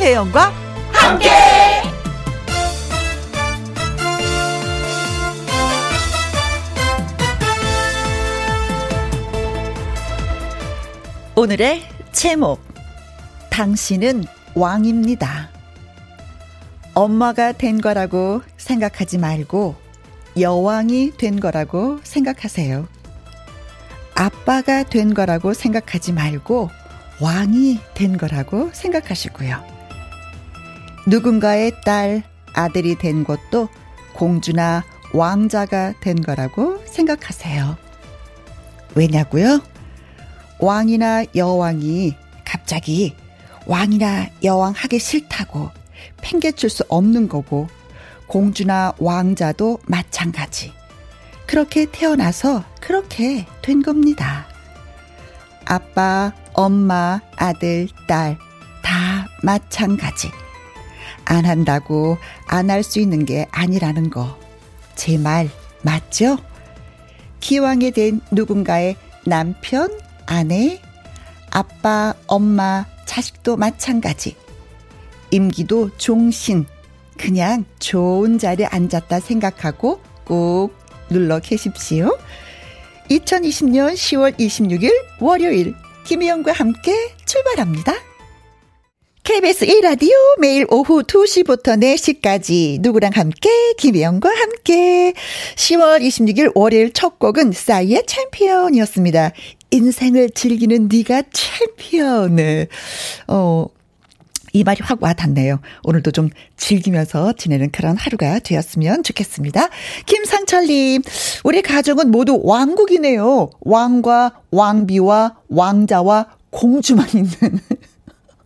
김혜영과 함께. 오늘의 제목 당신은 왕입니다. 엄마가 된 거라고 생각하지 말고 여왕이 된 거라고 생각하세요. 아빠가 된 거라고 생각하지 말고 왕이 된 거라고 생각하시고요. 누군가의 딸, 아들이 된 것도 공주나 왕자가 된 거라고 생각하세요. 왜냐고요? 왕이나 여왕이 갑자기 왕이나 여왕 하기 싫다고 팽개칠 수 없는 거고 공주나 왕자도 마찬가지. 그렇게 태어나서 그렇게 된 겁니다. 아빠, 엄마, 아들, 딸, 다 마찬가지. 안 한다고 안 할 수 있는 게 아니라는 거. 제 말 맞죠? 기왕에 된 누군가의 남편, 아내, 아빠, 엄마, 자식도 마찬가지. 임기도 종신. 그냥 좋은 자리에 앉았다 생각하고 꼭 눌러 계십시오. 2020년 10월 26일 월요일 김희영과 함께 출발합니다. KBS 1라디오 매일 오후 2시부터 4시까지 누구랑 함께 김혜영과 함께 10월 26일 월요일 첫 곡은 싸이의 챔피언이었습니다. 인생을 즐기는 네가 챔피언. 네. 어, 이 말이 확 와닿네요. 오늘도 좀 즐기면서 지내는 그런 하루가 되었으면 좋겠습니다. 김상철님, 우리 가족은 모두 왕국이네요. 왕과 왕비와 왕자와 공주만 있는.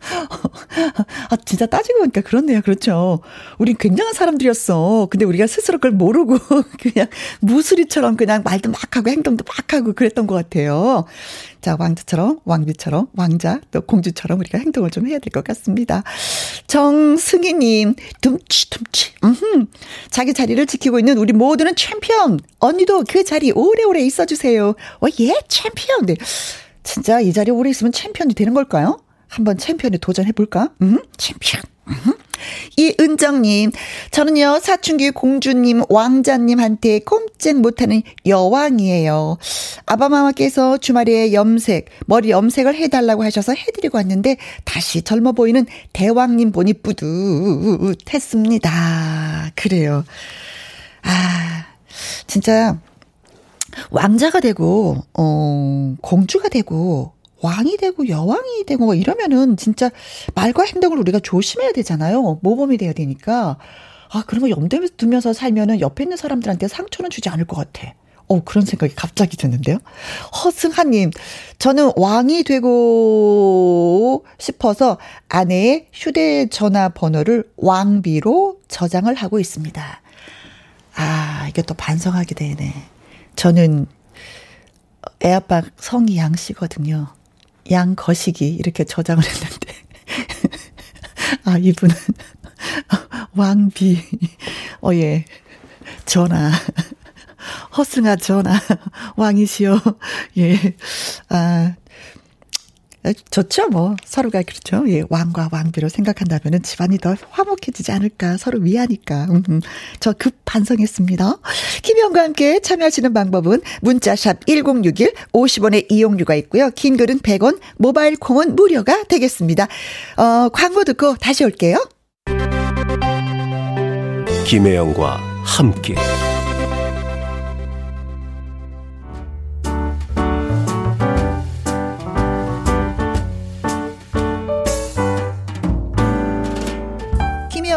아, 진짜 따지고 보니까 그렇네요. 그렇죠. 우린 굉장한 사람들이었어. 근데 우리가 스스로 그걸 모르고 그냥 무수리처럼 그냥 말도 막 하고 행동도 막 하고 그랬던 것 같아요. 자, 왕자처럼, 왕비처럼, 왕자, 또 공주처럼 우리가 행동을 좀 해야 될 것 같습니다. 정승희님, 둠치 둠치, 음, 자기 자리를 지키고 있는 우리 모두는 챔피언. 언니도 그 자리 오래오래 있어주세요. 어, 예, 챔피언. 네. 진짜 이 자리에 오래 있으면 챔피언이 되는 걸까요? 한번 챔피언에 도전해볼까? 음, 챔피언. 음. 이은정님, 저는요, 사춘기 공주님, 왕자님한테 꼼짝 못하는 여왕이에요. 아바마마께서 주말에 염색, 머리 염색을 해달라고 하셔서 해드리고 왔는데, 다시 젊어 보이는 대왕님 보니 뿌듯했습니다. 그래요. 아, 진짜, 왕자가 되고, 어, 공주가 되고, 왕이 되고 여왕이 되고 뭐 이러면은 진짜 말과 행동을 우리가 조심해야 되잖아요. 모범이 돼야 되니까. 아, 그런 거 염두에 두면서 살면은 옆에 있는 사람들한테 상처는 주지 않을 것 같아. 어, 그런 생각이 갑자기 드는데요. 허승하님, 저는 왕이 되고 싶어서 아내의 휴대전화 번호를 왕비로 저장을 하고 있습니다. 아, 이게 또 반성하게 되네. 저는 애아빠 성이 양 씨거든요. 양 거시기 이렇게 저장을 했는데. 아 이분은 왕비. 어예. 전하. 허승아 전하. 왕이시여. 예아 좋죠, 뭐. 서로가 그렇죠. 예, 왕과 왕비로 생각한다면은 집안이 더 화목해지지 않을까. 서로 위하니까. 저급 반성했습니다. 김영과 함께 참여하시는 방법은 문자샵 1061 50원의 이용료가 있고요. 긴 글은 100원, 모바일 콩은 무료가 되겠습니다. 어, 광고 듣고 다시 올게요. 김혜영과 함께.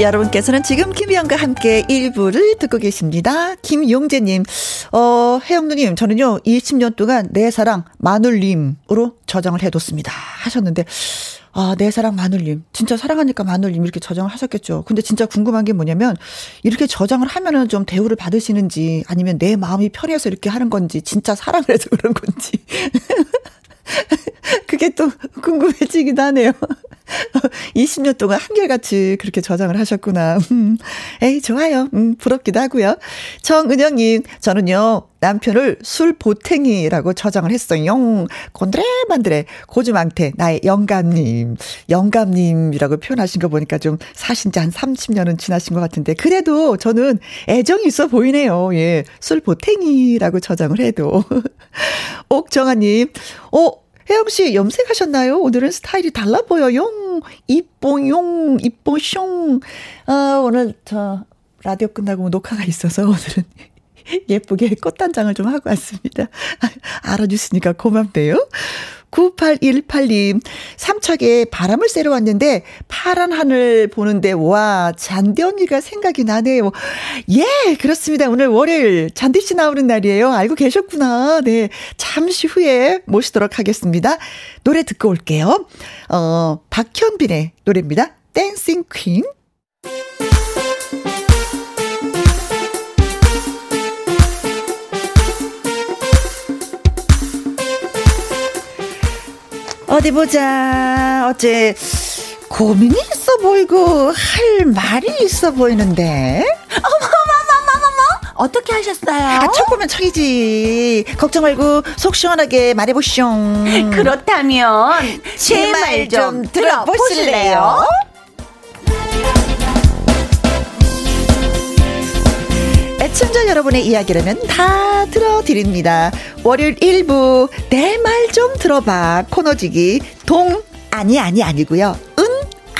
여러분께서는 지금 김희영과 함께 1부를 듣고 계십니다. 김용재님, 어, 혜영누님, 저는요, 20년 동안 내 사랑 마눌님으로 저장을 해뒀습니다. 하셨는데, 아, 내 사랑 마눌님. 진짜 사랑하니까 마눌님 이렇게 저장을 하셨겠죠. 근데 진짜 궁금한 게 뭐냐면, 이렇게 저장을 하면은 좀 대우를 받으시는지, 아니면 내 마음이 편해서 이렇게 하는 건지, 진짜 사랑을 해서 그런 건지. 그게 또 궁금해지기도 하네요. 20년 동안 한결같이 그렇게 저장을 하셨구나. 음, 에이, 좋아요. 음, 부럽기도 하고요. 정은영님, 저는요, 남편을 술 보탱이라고 저장을 했어요. 곤드레만드레, 고주망태, 나의 영감님. 영감님이라고 표현하신 거 보니까 좀 사신 지 한 30년은 지나신 것 같은데, 그래도 저는 애정이 있어 보이네요. 예. 술 보탱이라고 저장을 해도. 옥정아님, 어, 혜영 씨 염색하셨나요? 오늘은 스타일이 달라 보여요. 이뽕용, 이뽕숑. 아, 오늘 저 라디오 끝나고 녹화가 있어서 오늘은 예쁘게 꽃단장을 좀 하고 왔습니다. 알아주시니까 고맙네요. 9818님, 삼척에 바람을 쐬러 왔는데, 파란 하늘 보는데, 와, 잔디 언니가 생각이 나네요. 예, 그렇습니다. 오늘 월요일 잔디 씨 나오는 날이에요. 알고 계셨구나. 네. 잠시 후에 모시도록 하겠습니다. 노래 듣고 올게요. 어, 박현빈의 노래입니다. 댄싱 퀸. 어디 보자. 어째 고민이 있어 보이고 할 말이 있어 보이는데. 어머머머머머머 어떻게 하셨어요? 아, 첫 보면 척이지. 걱정 말고 속 시원하게 말해보쇼. 그렇다면 제 말 좀 들어보실래요? 애청자 여러분의 이야기라면 다 들어드립니다. 월요일 1부 내 말 좀 들어봐 코너지기 동 아니 아니 아니고요.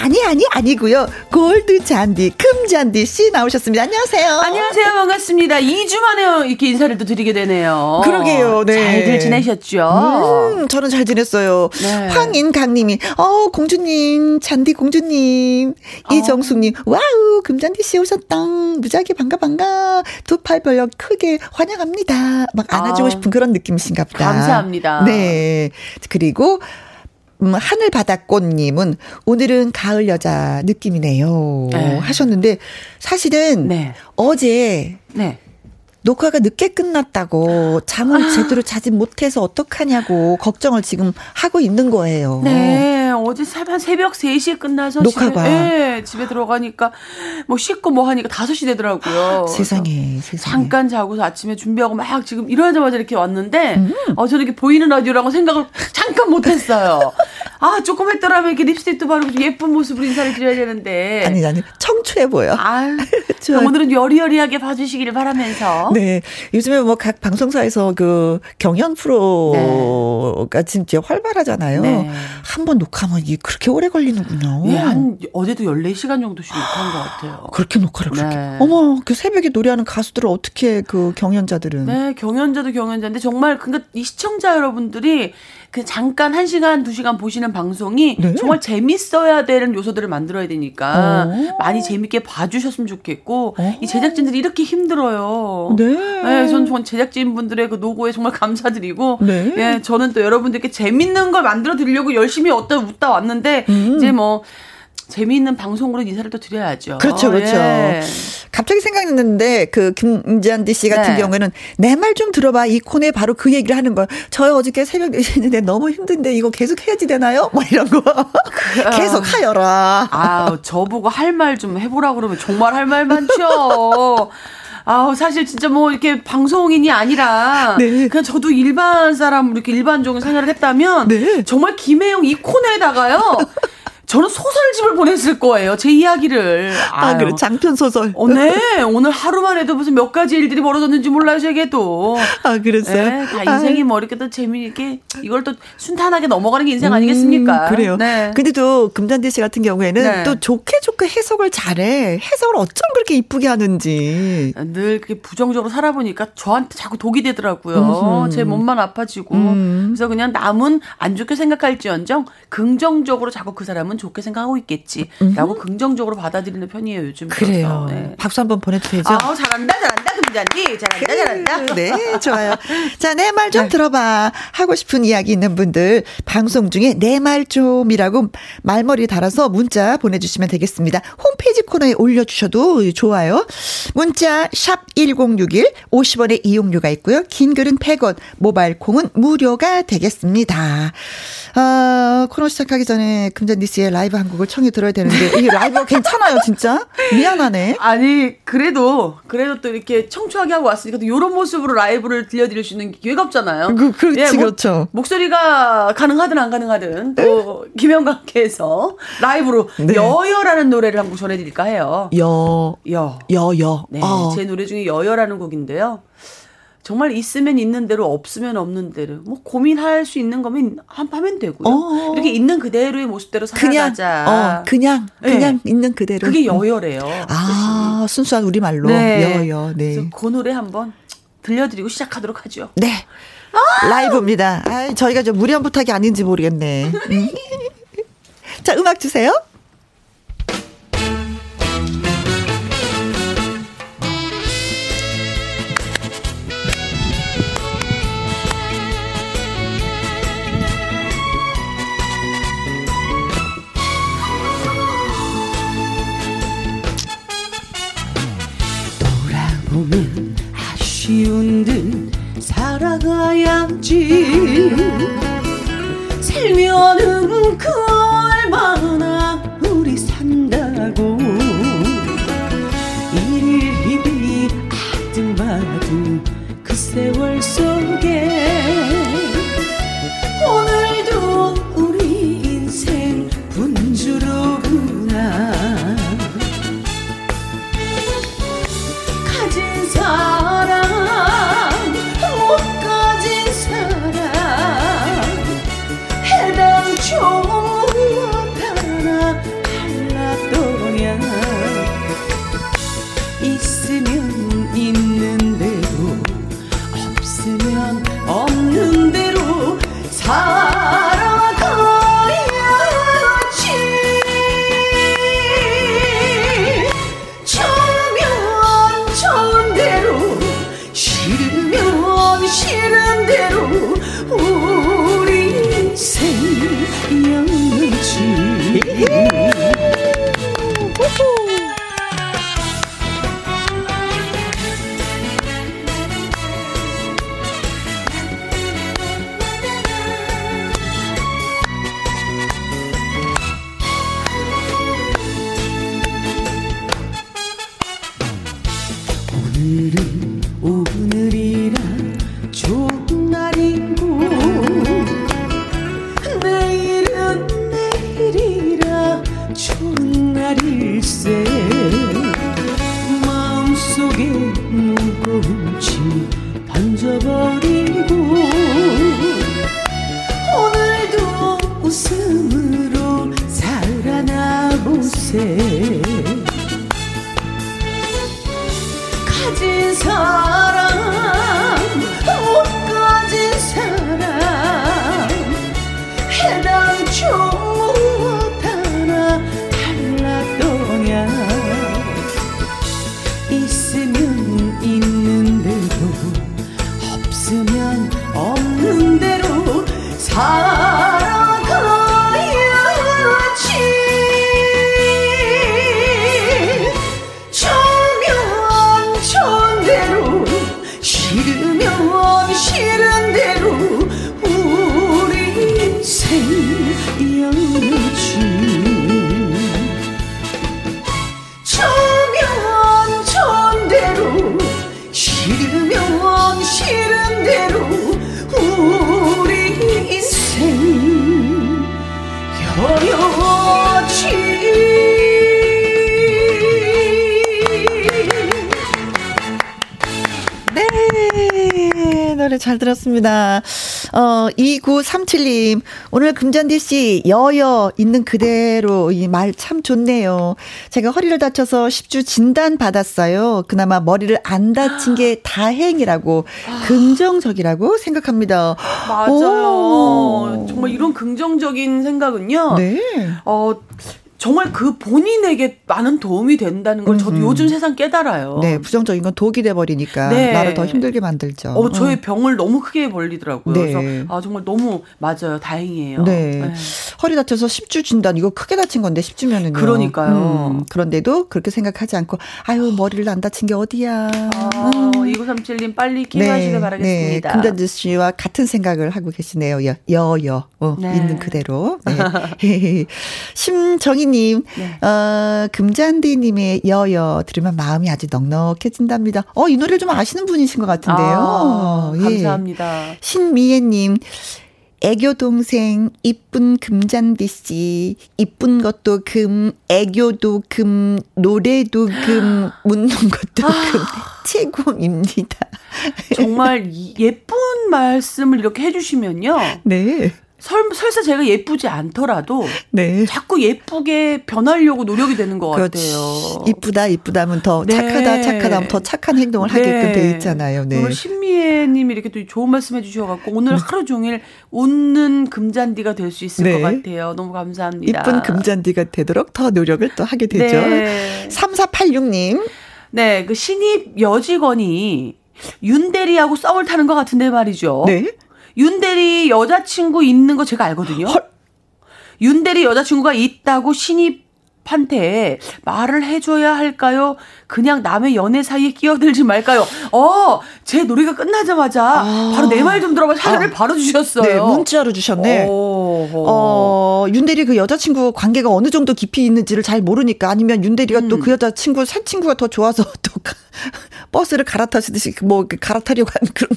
아니 아니 아니고요. 골드 잔디 금 잔디 씨 나오셨습니다. 안녕하세요. 안녕하세요. 반갑습니다. 2주 만에 이렇게 인사를 또 드리게 되네요. 그러게요. 네. 잘들 지내셨죠? 음, 저는 잘 지냈어요. 네. 황인강 님이 어 공주님 잔디 공주님 어. 이정숙 님 wow 금잔디 씨 오셨다. 무지하게 반가 반가 두 팔 벌려 크게 환영합니다. 막 안아주고 아. 싶은 그런 느낌이신가 보다. 감사합니다. 네. 그리고 음, 하늘바다꽃님은 오늘은 가을 여자 느낌이네요. 네. 하셨는데 사실은 네. 어제 네. 녹화가 늦게 끝났다고 잠을 아. 제대로 자지 못해서 어떡하냐고 걱정을 지금 하고 있는 거예요. 네, 어제 새벽, 새벽 3시에 끝나서 녹화가 집에, 네, 집에 들어가니까 뭐 씻고 뭐 하니까 5시 되더라고요. 아, 세상에, 세상에. 잠깐 자고서 아침에 준비하고 막 지금 일어나자마자 이렇게 왔는데 음. 어 저는 이렇게 보이는 라디오라고 생각을 잠깐 못 했어요. 아, 조금 했더라면 이렇게 립스틱도 바르고 예쁜 모습으로 인사를 드려야 되는데. 아니, 아니, 청초해 보여. 아, 오늘은 여리여리하게 봐주시기를 바라면서. 네. 요즘에 뭐 각 방송사에서 그 경연 프로가 네. 진짜 활발하잖아요. 네. 한번 녹화하면 이게 그렇게 오래 걸리는군요. 예, 한, 어제도 14시간 정도 씩 녹화한 것 같아요. 그렇게 녹화를 그렇게. 네. 어머, 그 새벽에 노래하는 가수들을 어떻게 그 경연자들은. 네, 경연자도 경연자인데 정말 그러니까 이 시청자 여러분들이 그 잠깐 한 시간 두 시간 보시는 방송이 네. 정말 재밌어야 되는 요소들을 만들어야 되니까 어. 많이 재밌게 봐주셨으면 좋겠고 어. 이 제작진들이 이렇게 힘들어요. 네. 네, 전, 전 제작진 분들의 그 노고에 정말 감사드리고 네. 예, 저는 또 여러분들께 재밌는 걸 만들어 드리려고 열심히 어떤 웃다 왔는데 음. 이제 뭐 재미있는 방송으로 인사를 또 드려야죠. 그렇죠, 그렇죠. 예. 갑자기 생각났는데 그 김지한디 씨 같은 네. 경우에는 내 말 좀 들어봐 이 코너에 바로 그 얘기를 하는 걸. 저 어저께 새벽 4시인데 너무 힘든데 이거 계속 해야지 되나요? 뭐 이런 거 계속 하여라. 아 저보고 할 말 좀 해보라 그러면 정말 할 말 많죠. 아우 사실 진짜 뭐 이렇게 방송인이 아니라 네. 그냥 저도 일반 사람 이렇게 일반적인 생활을 했다면 네. 정말 김혜영 이 코너에다가요. 저는 소설집을 보냈을 거예요. 제 이야기를. 아, 아유. 그래. 장편 소설. 어, 네. 오늘 하루만 해도 무슨 몇 가지 일들이 벌어졌는지 몰라요, 제게도. 아, 그랬어요? 네, 다 인생이 뭐 이렇게 또 재미있게 이걸 또 순탄하게 넘어가는 게 인생 아니겠습니까? 음, 그래요. 네. 근데 또 금잔디 씨 같은 경우에는 네. 또 좋게 좋게 해석을 잘해. 해석을 어쩜 그렇게 이쁘게 하는지. 늘 그렇게 부정적으로 살아보니까 저한테 자꾸 독이 되더라고요. 음흠. 제 몸만 아파지고. 음. 그래서 그냥 남은 안 좋게 생각할지언정 긍정적으로 자꾸 그 사람은 좋게 생각하고 있겠지라고 음흠. 긍정적으로 받아들이는 편이에요 요즘. 그래요. 네. 박수 한번 되죠? 아 잘한다 잘한다 금잔디 잘한다 잘한다. 네 좋아요. 자 내 말좀 네. 들어봐 하고 싶은 이야기 있는 분들 방송 중에 내 말 좀이라고 말머리 달아서 문자 보내주시면 되겠습니다. 홈페이지 코너에 올려주셔도 좋아요. 문자 샵 #1061 50원의 이용료가 있고요. 긴 글은 100원, 모바일 콩은 무료가 되겠습니다. 아, 코너 시작하기 전에 금잔디 씨의 라이브 한 곡을 청해 들어야 되는데 이게 라이브가 괜찮아요, 진짜? 미안하네. 아니, 그래도 그래도 또 이렇게 청초하게 하고 왔으니까 또 이런 모습으로 라이브를 들려드릴 수 있는 기회가 없잖아요. 그, 그렇지, 예, 뭐, 그렇죠. 목소리가 가능하든 안 가능하든 또 네. 김영광께서 라이브로 네. 여여라는 노래를 한 곡 전해드릴까 해요. 여, 여, 여, 여. 네, 어. 제 노래 중에 여여라는 곡인데요. 정말 있으면 있는 대로 없으면 없는 대로 뭐 고민할 수 있는 거면 하면 되고요. 어. 이렇게 있는 그대로의 모습대로 살아가자. 그냥 어, 그냥 그냥 네. 있는 그대로. 그게 여여래요. 아 뜻이. 순수한 우리 말로 네. 여여. 네. 그 노래 한번 들려드리고 시작하도록 하죠. 네. 아! 라이브입니다. 아, 저희가 좀 무리한 부탁이 아닌지 모르겠네. 음. 자 음악 주세요. 쉬운 듯 살아가야지. 살면은 그 얼마나 우리 산다고. 일일이 아등바등 그 세월 속에 네, 잘 들었습니다. 어, 2937님, 오늘 금잔디 씨, 여여 있는 그대로 이 말 참 좋네요. 제가 허리를 다쳐서 10주 진단 받았어요. 그나마 머리를 안 다친 게 다행이라고, 긍정적이라고 생각합니다. 맞아요. 오. 정말 이런 긍정적인 생각은요. 네. 어, 정말 그 본인에게 많은 도움이 된다는 걸 저도 음. 요즘 세상 깨달아요. 네, 부정적인 건 독이 돼 버리니까 네. 나를 더 힘들게 만들죠. 어, 저의 어. 병을 너무 크게 벌리더라고요. 네. 그래서 아 정말 너무 맞아요. 다행이에요. 네. 네. 허리 다쳐서 10주 진단 이거 크게 다친 건데 10주면은요. 그러니까요. 음, 그런데도 그렇게 생각하지 않고 아유 머리를 안 다친 게 어디야. 아, 음. 2937님 빨리 기회하시길 네. 바라겠습니다. 네. 금단지 씨와 같은 생각을 하고 계시네요. 여, 여, 여. 어, 네. 있는 그대로. 네. 심정희 이은희님, 네. 어, 금잔디님의 여여 들으면 마음이 아주 넉넉해진답니다. 어, 이 노래를 좀 아시는 분이신 것 같은데요. 아, 예. 감사합니다. 신미애님, 애교 동생 이쁜 금잔디 씨 이쁜 것도 금 애교도 금 노래도 금 묻는 것도 아. 금 최고입니다. 정말 예쁜 말씀을 이렇게 해주시면요. 네. 설, 설사 제가 예쁘지 않더라도 네. 자꾸 예쁘게 변하려고 노력이 되는 것 그렇지. 같아요. 이쁘다 이쁘다면 더 네. 착하다 착하다면 더 착한 행동을 네. 하게끔 돼 있잖아요. 네. 오늘 신미애님이 이렇게 또 좋은 말씀해 주셔갖고 오늘 네. 하루 종일 웃는 금잔디가 될 수 있을 네. 것 같아요. 너무 감사합니다. 이쁜 금잔디가 되도록 더 노력을 또 하게 되죠. 네. 3486님. 네, 그 신입 여직원이 윤대리하고 썸을 타는 것 같은데 말이죠. 네. 윤대리 여자친구 있는 거 제가 알거든요. 헐. 윤대리 여자친구가 있다고 신입한테 말을 해줘야 할까요? 그냥 남의 연애 사이에 끼어들지 말까요? 어, 제 노래가 끝나자마자 아. 바로 내 말 좀 들어봐 사연을 아. 바로 주셨어요. 네, 문자로 주셨네. 오. 어, 윤대리 그 여자친구 관계가 어느 정도 깊이 있는지를 잘 모르니까 아니면 윤대리가 음. 또그 여자친구 새 친구가 더 좋아서 또 버스를 갈아타시듯이 뭐 갈아타려고 하는 그런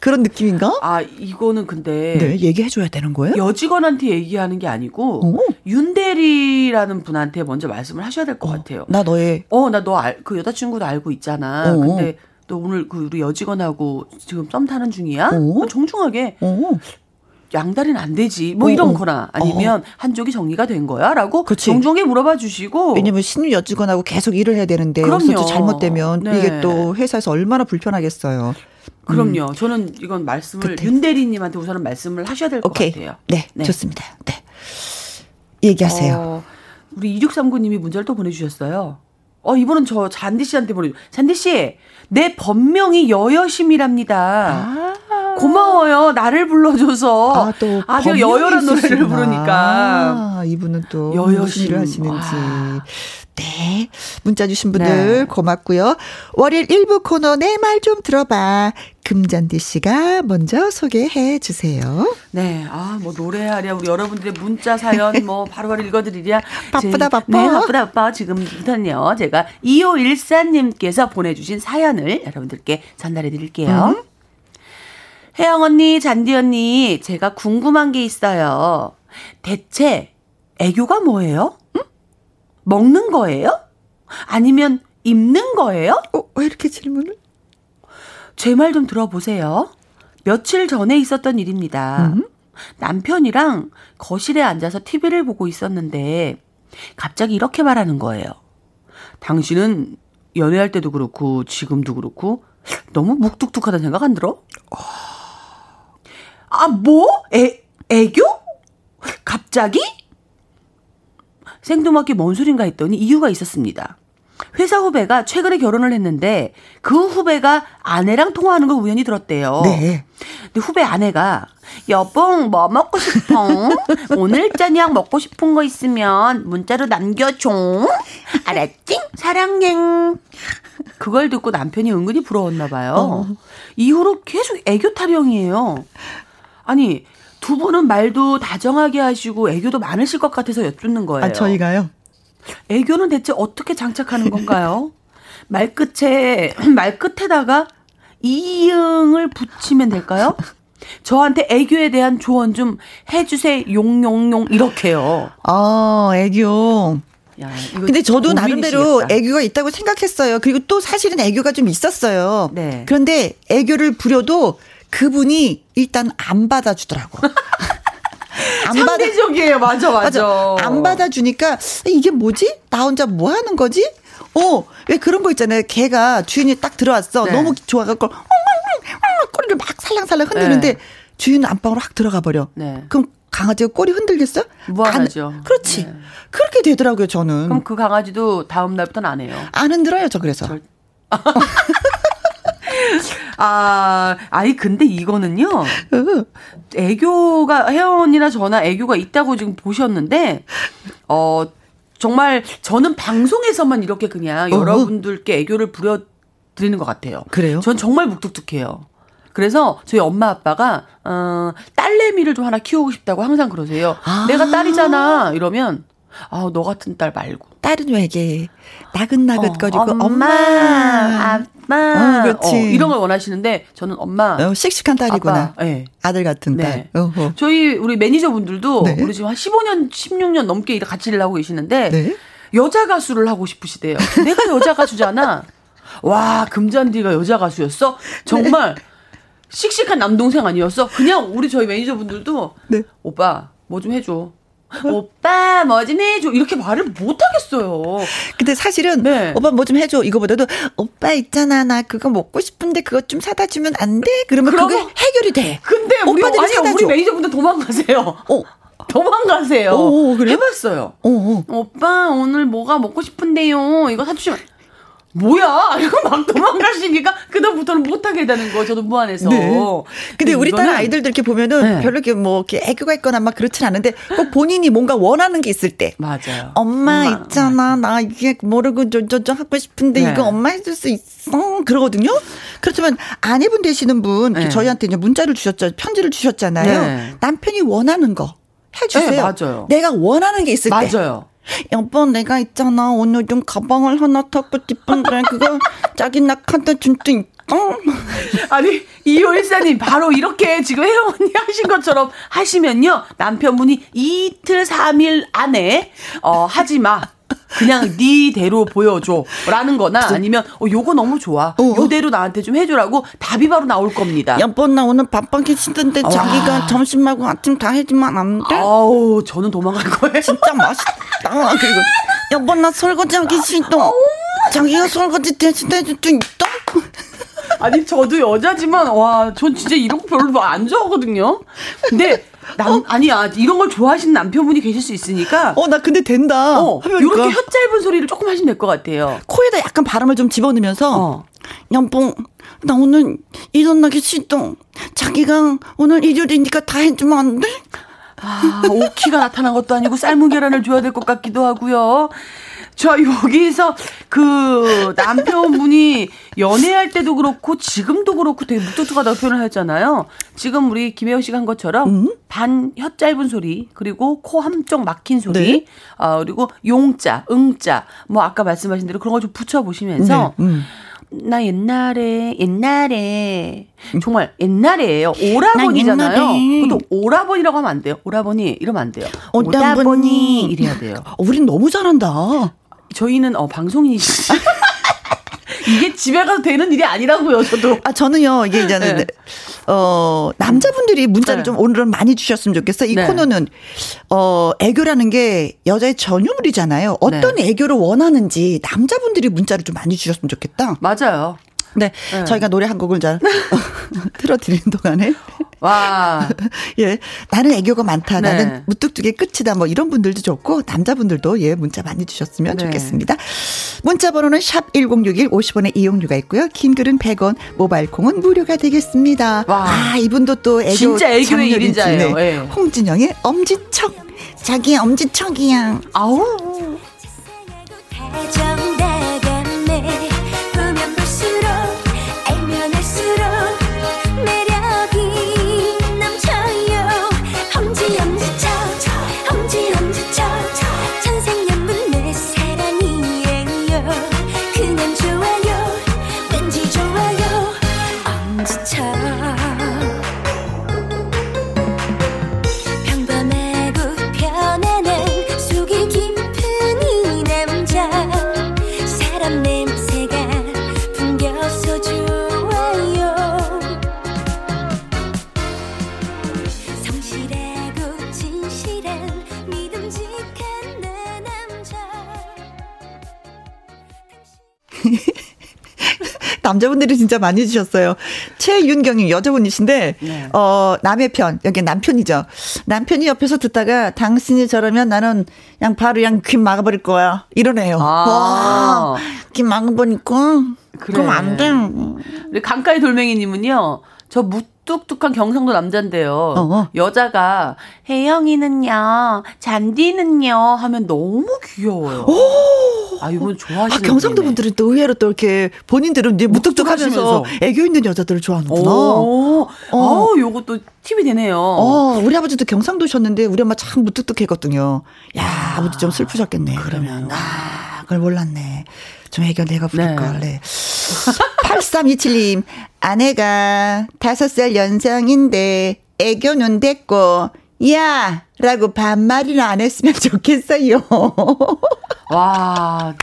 그런 느낌인가? 아 이거는 근데 네 얘기해 줘야 되는 거예요? 여직원한테 얘기하는 게 아니고 오. 윤대리라는 분한테 먼저 말씀을 하셔야 될것 어, 같아요. 나 너의 어나 너 그 여자친구도 알고 있잖아. 오. 근데 너 오늘 그 우리 여직원하고 지금 썸 타는 중이야? 오. 정중하게 오. 양다리는 안 되지. 뭐 어, 이런 어. 거나 아니면 어. 한쪽이 정리가 된 거야? 라고 그치. 정중하게 물어봐 주시고. 왜냐면 신유 여직원하고 계속 일을 해야 되는데 그럼요. 잘못되면 네. 이게 또 회사에서 얼마나 불편하겠어요. 그럼요. 음. 저는 이건 말씀을 그때. 윤 대리님한테 우선은 말씀을 하셔야 될 것 같아요. 네, 네, 좋습니다. 네. 얘기하세요. 어, 우리 2639님이 문자를 또 보내주셨어요. 어, 이분은 저 잔디 씨한테 보내줘. 잔디 씨, 내 본명이 여여심이랍니다. 아. 고마워요. 나를 불러줘서. 아, 또. 아, 제가 여여란 노래를 부르니까. 아, 이분은 또. 여여심을 하시는지. 와. 네. 문자 주신 분들 네. 고맙고요. 월요일 1부 코너 내 말 좀 들어봐. 금잔디 씨가 먼저 소개해 주세요. 네. 아, 뭐 노래하랴 우리 여러분들의 문자 사연 뭐 바로바로 읽어 드리랴. 바쁘다 바빠. 네, 바쁘다 바빠. 지금부터는요. 제가 2514 님께서 보내 주신 사연을 여러분들께 전달해 드릴게요. 음? 혜영 언니, 잔디 언니, 제가 궁금한 게 있어요. 대체 애교가 뭐예요? 응? 먹는 거예요? 아니면 입는 거예요? 어, 왜 이렇게 질문을? 제 말 좀 들어보세요. 며칠 전에 있었던 일입니다. 음? 남편이랑 거실에 앉아서 TV를 보고 있었는데 갑자기 이렇게 말하는 거예요. 당신은 연애할 때도 그렇고 지금도 그렇고 너무 묵뚝뚝하다는 생각 안 들어? 아, 뭐? 애, 애교? 갑자기? 생뚱맞게 뭔 소린가 했더니 이유가 있었습니다. 회사 후배가 최근에 결혼을 했는데 그 후배가 아내랑 통화하는 걸 우연히 들었대요. 네. 근데 후배 아내가 여봉 뭐 먹고 싶어? 오늘 저녁 먹고 싶은 거 있으면 문자로 남겨줘. 알았지? 사랑해. 그걸 듣고 남편이 은근히 부러웠나 봐요. 어. 이후로 계속 애교 타령이에요. 아니 두 분은 말도 다정하게 하시고 애교도 많으실 것 같아서 여쭙는 거예요. 아, 저희가요? 애교는 대체 어떻게 장착하는 건가요? 말끝에 말끝에다가 이응을 붙이면 될까요? 저한테 애교에 대한 조언 좀 해주세요. 용용용 이렇게요. 아 애교. 야, 근데 저도 나름대로 애교가 있다고 생각했어요. 그리고 또 사실은 애교가 좀 있었어요. 네. 그런데 애교를 부려도 그분이 일단 안 받아주더라고. 안 상대적이에요. 맞아, 맞아, 맞아. 안 받아주니까 이게 뭐지? 나 혼자 뭐 하는 거지? 어, 왜 그런 거 있잖아요. 개가 주인이 딱 들어왔어. 네. 너무 좋아갖고 꼬리를 막 살랑살랑 흔드는데 네. 주인 안방으로 확 들어가 버려. 네. 그럼 강아지가 꼬리 흔들겠어? 무한하죠. 그렇지. 네. 그렇게 되더라고요, 저는. 그럼 그 강아지도 다음 날부터는 안 해요. 안 흔들어요, 저 그래서. 절... 아, 아니, 근데 이거는요. 애교가, 혜원이나 저나 애교가 있다고 지금 보셨는데, 어, 정말 저는 방송에서만 이렇게 그냥 어 여러분들께 애교를 부려드리는 것 같아요. 그래요? 전 정말 묵뚝뚝해요. 그래서 저희 엄마 아빠가 어 딸내미를 좀 하나 키우고 싶다고 항상 그러세요. 아~ 내가 딸이잖아 이러면 아, 너 같은 딸 말고. 딸은 왜게 나긋나긋거리고 어, 엄마, 아빠, 어, 그렇지. 어, 이런 걸 원하시는데 저는 엄마, 어, 씩씩한 딸이구나. 아빠, 네. 아들 같은 딸. 네. 저희 우리 매니저분들도 네. 우리 지금 한 15년, 16년 넘게 같이 일을 하고 계시는데 네. 여자 가수를 하고 싶으시대요. 내가 여자 가수잖아. 와, 금잔디가 여자 가수였어? 정말 씩씩한 남동생 아니었어? 그냥 우리 저희 매니저분들도 네. 오빠 뭐 좀 해줘. 오빠 뭐 좀 해줘 이렇게 말을 못 하겠어요. 근데 사실은 네. 오빠 뭐 좀 해줘 이거보다도 오빠 있잖아 나 그거 먹고 싶은데 그거 좀 사다 주면 안 돼? 그러면 그게 해결이 돼. 근데 우리 아니 사다줘. 우리 매니저분들 도망가세요. 어. 도망가세요. 오, 그래? 해봤어요. 오, 오. 오빠 오늘 뭐가 먹고 싶은데요. 이거 사주시면 뭐야? 이거 막 도망가시니까 그다음부터는 못하게 되는 거 저도 무안해서. 네. 근데 우리 딸 아이들들 이렇게 보면은 네. 별로 이렇게 뭐 이렇게 애교가 있거나 막 그렇진 않은데 꼭 본인이 뭔가 원하는 게 있을 때. 맞아요. 엄마, 엄마. 있잖아. 나 이게 모르고 저저저 하고 싶은데 네. 이거 엄마 해줄 수 있어? 그러거든요. 그렇지만 아내분 되시는 분 네. 저희한테 이제 문자를 주셨죠. 편지를 주셨잖아요. 네. 남편이 원하는 거 해주세요. 네, 맞아요. 내가 원하는 게 있을 맞아요. 때. 맞아요. 여보 내가 있잖아. 오늘 좀 가방을 하나 타고 싶은데 그거 자기 나한테 준수 있어? 아니 이효일사님 바로 이렇게 지금 혜원이 하신 것처럼 하시면요. 남편분이 이틀 삼일 안에 어 하지 마 그냥 니대로 보여줘라는 거나 아니면 어 요거 너무 좋아 어. 요대로 나한테 좀 해줘라고 답이 바로 나올 겁니다. 여보 나 오늘 밥방기 싫던데 어. 자기가 점심 말고 아침 다 해주면 안 돼? 아우 저는 도망갈 거예요. 진짜 맛있다. 그리고 여보 나 설거지 하기 싫어. 자기가 설거지 대신 해줄 수 있다? 아니 저도 여자지만 와 전 진짜 이런 거 별로 안 좋아하거든요. 근데 남 어? 아니야 이런 걸 좋아하시는 남편분이 계실 수 있으니까. 어 나 근데 된다. 어 이렇게 혀 짧은 소리를 조금 하시면 될 것 같아요. 코에다 약간 바람을 좀 집어넣으면서. 어. 연봉 나 오늘 일어나기 싫어. 자기가 오늘 일요일이니까 다 해주면 안 돼? 아, 오키가 나타난 것도 아니고 삶은 계란을 줘야 될 것 같기도 하고요. 저 여기서 그 남편분이 연애할 때도 그렇고 지금도 그렇고 되게 묵뚝뚝하다고 표현을 하잖아요. 지금 우리 김혜영 씨가 한 것처럼 음? 반혀 짧은 소리 그리고 코 한쪽 막힌 소리 네? 어, 그리고 용자, 응자 뭐 아까 말씀하신 대로 그런 걸 좀 붙여 보시면서 네, 음. 나 옛날에 옛날에 정말 옛날에요 오라버니잖아요. 그것도 오라버니라고 하면 안 돼요. 오라버니 이러면 안 돼요. 오라버니 이래야 돼요. 어, 우린 너무 잘한다. 저희는 어 방송인이시. 이게 집에 가서 되는 일이 아니라고요, 저도. 아, 저는요, 이게 이제는, 네. 어, 남자분들이 문자를 네. 좀 오늘은 많이 주셨으면 좋겠어. 이 네. 코너는, 어, 애교라는 게 여자의 전유물이잖아요. 어떤 네. 애교를 원하는지 남자분들이 문자를 좀 많이 주셨으면 좋겠다. 맞아요. 네, 네. 저희가 노래 한 곡을 잘 틀어드리는 동안에. 와. 예. 나는 애교가 많다. 네. 나는 무뚝뚝의 끝이다. 뭐 이런 분들도 좋고, 남자분들도 예, 문자 많이 주셨으면 네. 좋겠습니다. 문자 번호는 샵 1061 50원의 이용료가 있고요. 긴 글은 100원, 모바일 콩은 무료가 되겠습니다. 와. 아, 이분도 또 애교. 진짜 애교의 일인자예요. 네. 홍진영의 엄지척. 자기 엄지척이야. 아우. 남자분들이 진짜 많이 주셨어요. 최윤경님 여자분이신데 네. 어 남의 편 여기 남편이죠. 남편이 옆에서 듣다가 당신이 저러면 나는 그냥 바로 그냥 귀 막아버릴 거야 이러네요. 아. 와, 귀 막아보니까 그래. 그럼 안 돼. 우리 강가의 돌멩이님은요. 저 무 뚝뚝한 경상도 남잔데요. 어 여자가 혜영이는요, 잔디는요 하면 너무 귀여워요. 오! 아 이분 좋아하시는 아, 경상도 분들은 또 의외로 또 이렇게 본인들은 이제 무뚝뚝하면서 애교 있는 여자들을 좋아하는구나. 오, 어, 어 요것도 팁이 되네요. 어, 우리 아버지도 경상도셨는데 우리 엄마 참 무뚝뚝했거든요. 야, 아, 아버지 좀 슬프셨겠네. 그러면 아, 그걸 몰랐네. 좀 애교 내가 부릴 네. 걸. 네. 8327님, 아내가 5살 연상인데 애교는 됐고, 야! 라고 반말이나 안 했으면 좋겠어요. 와,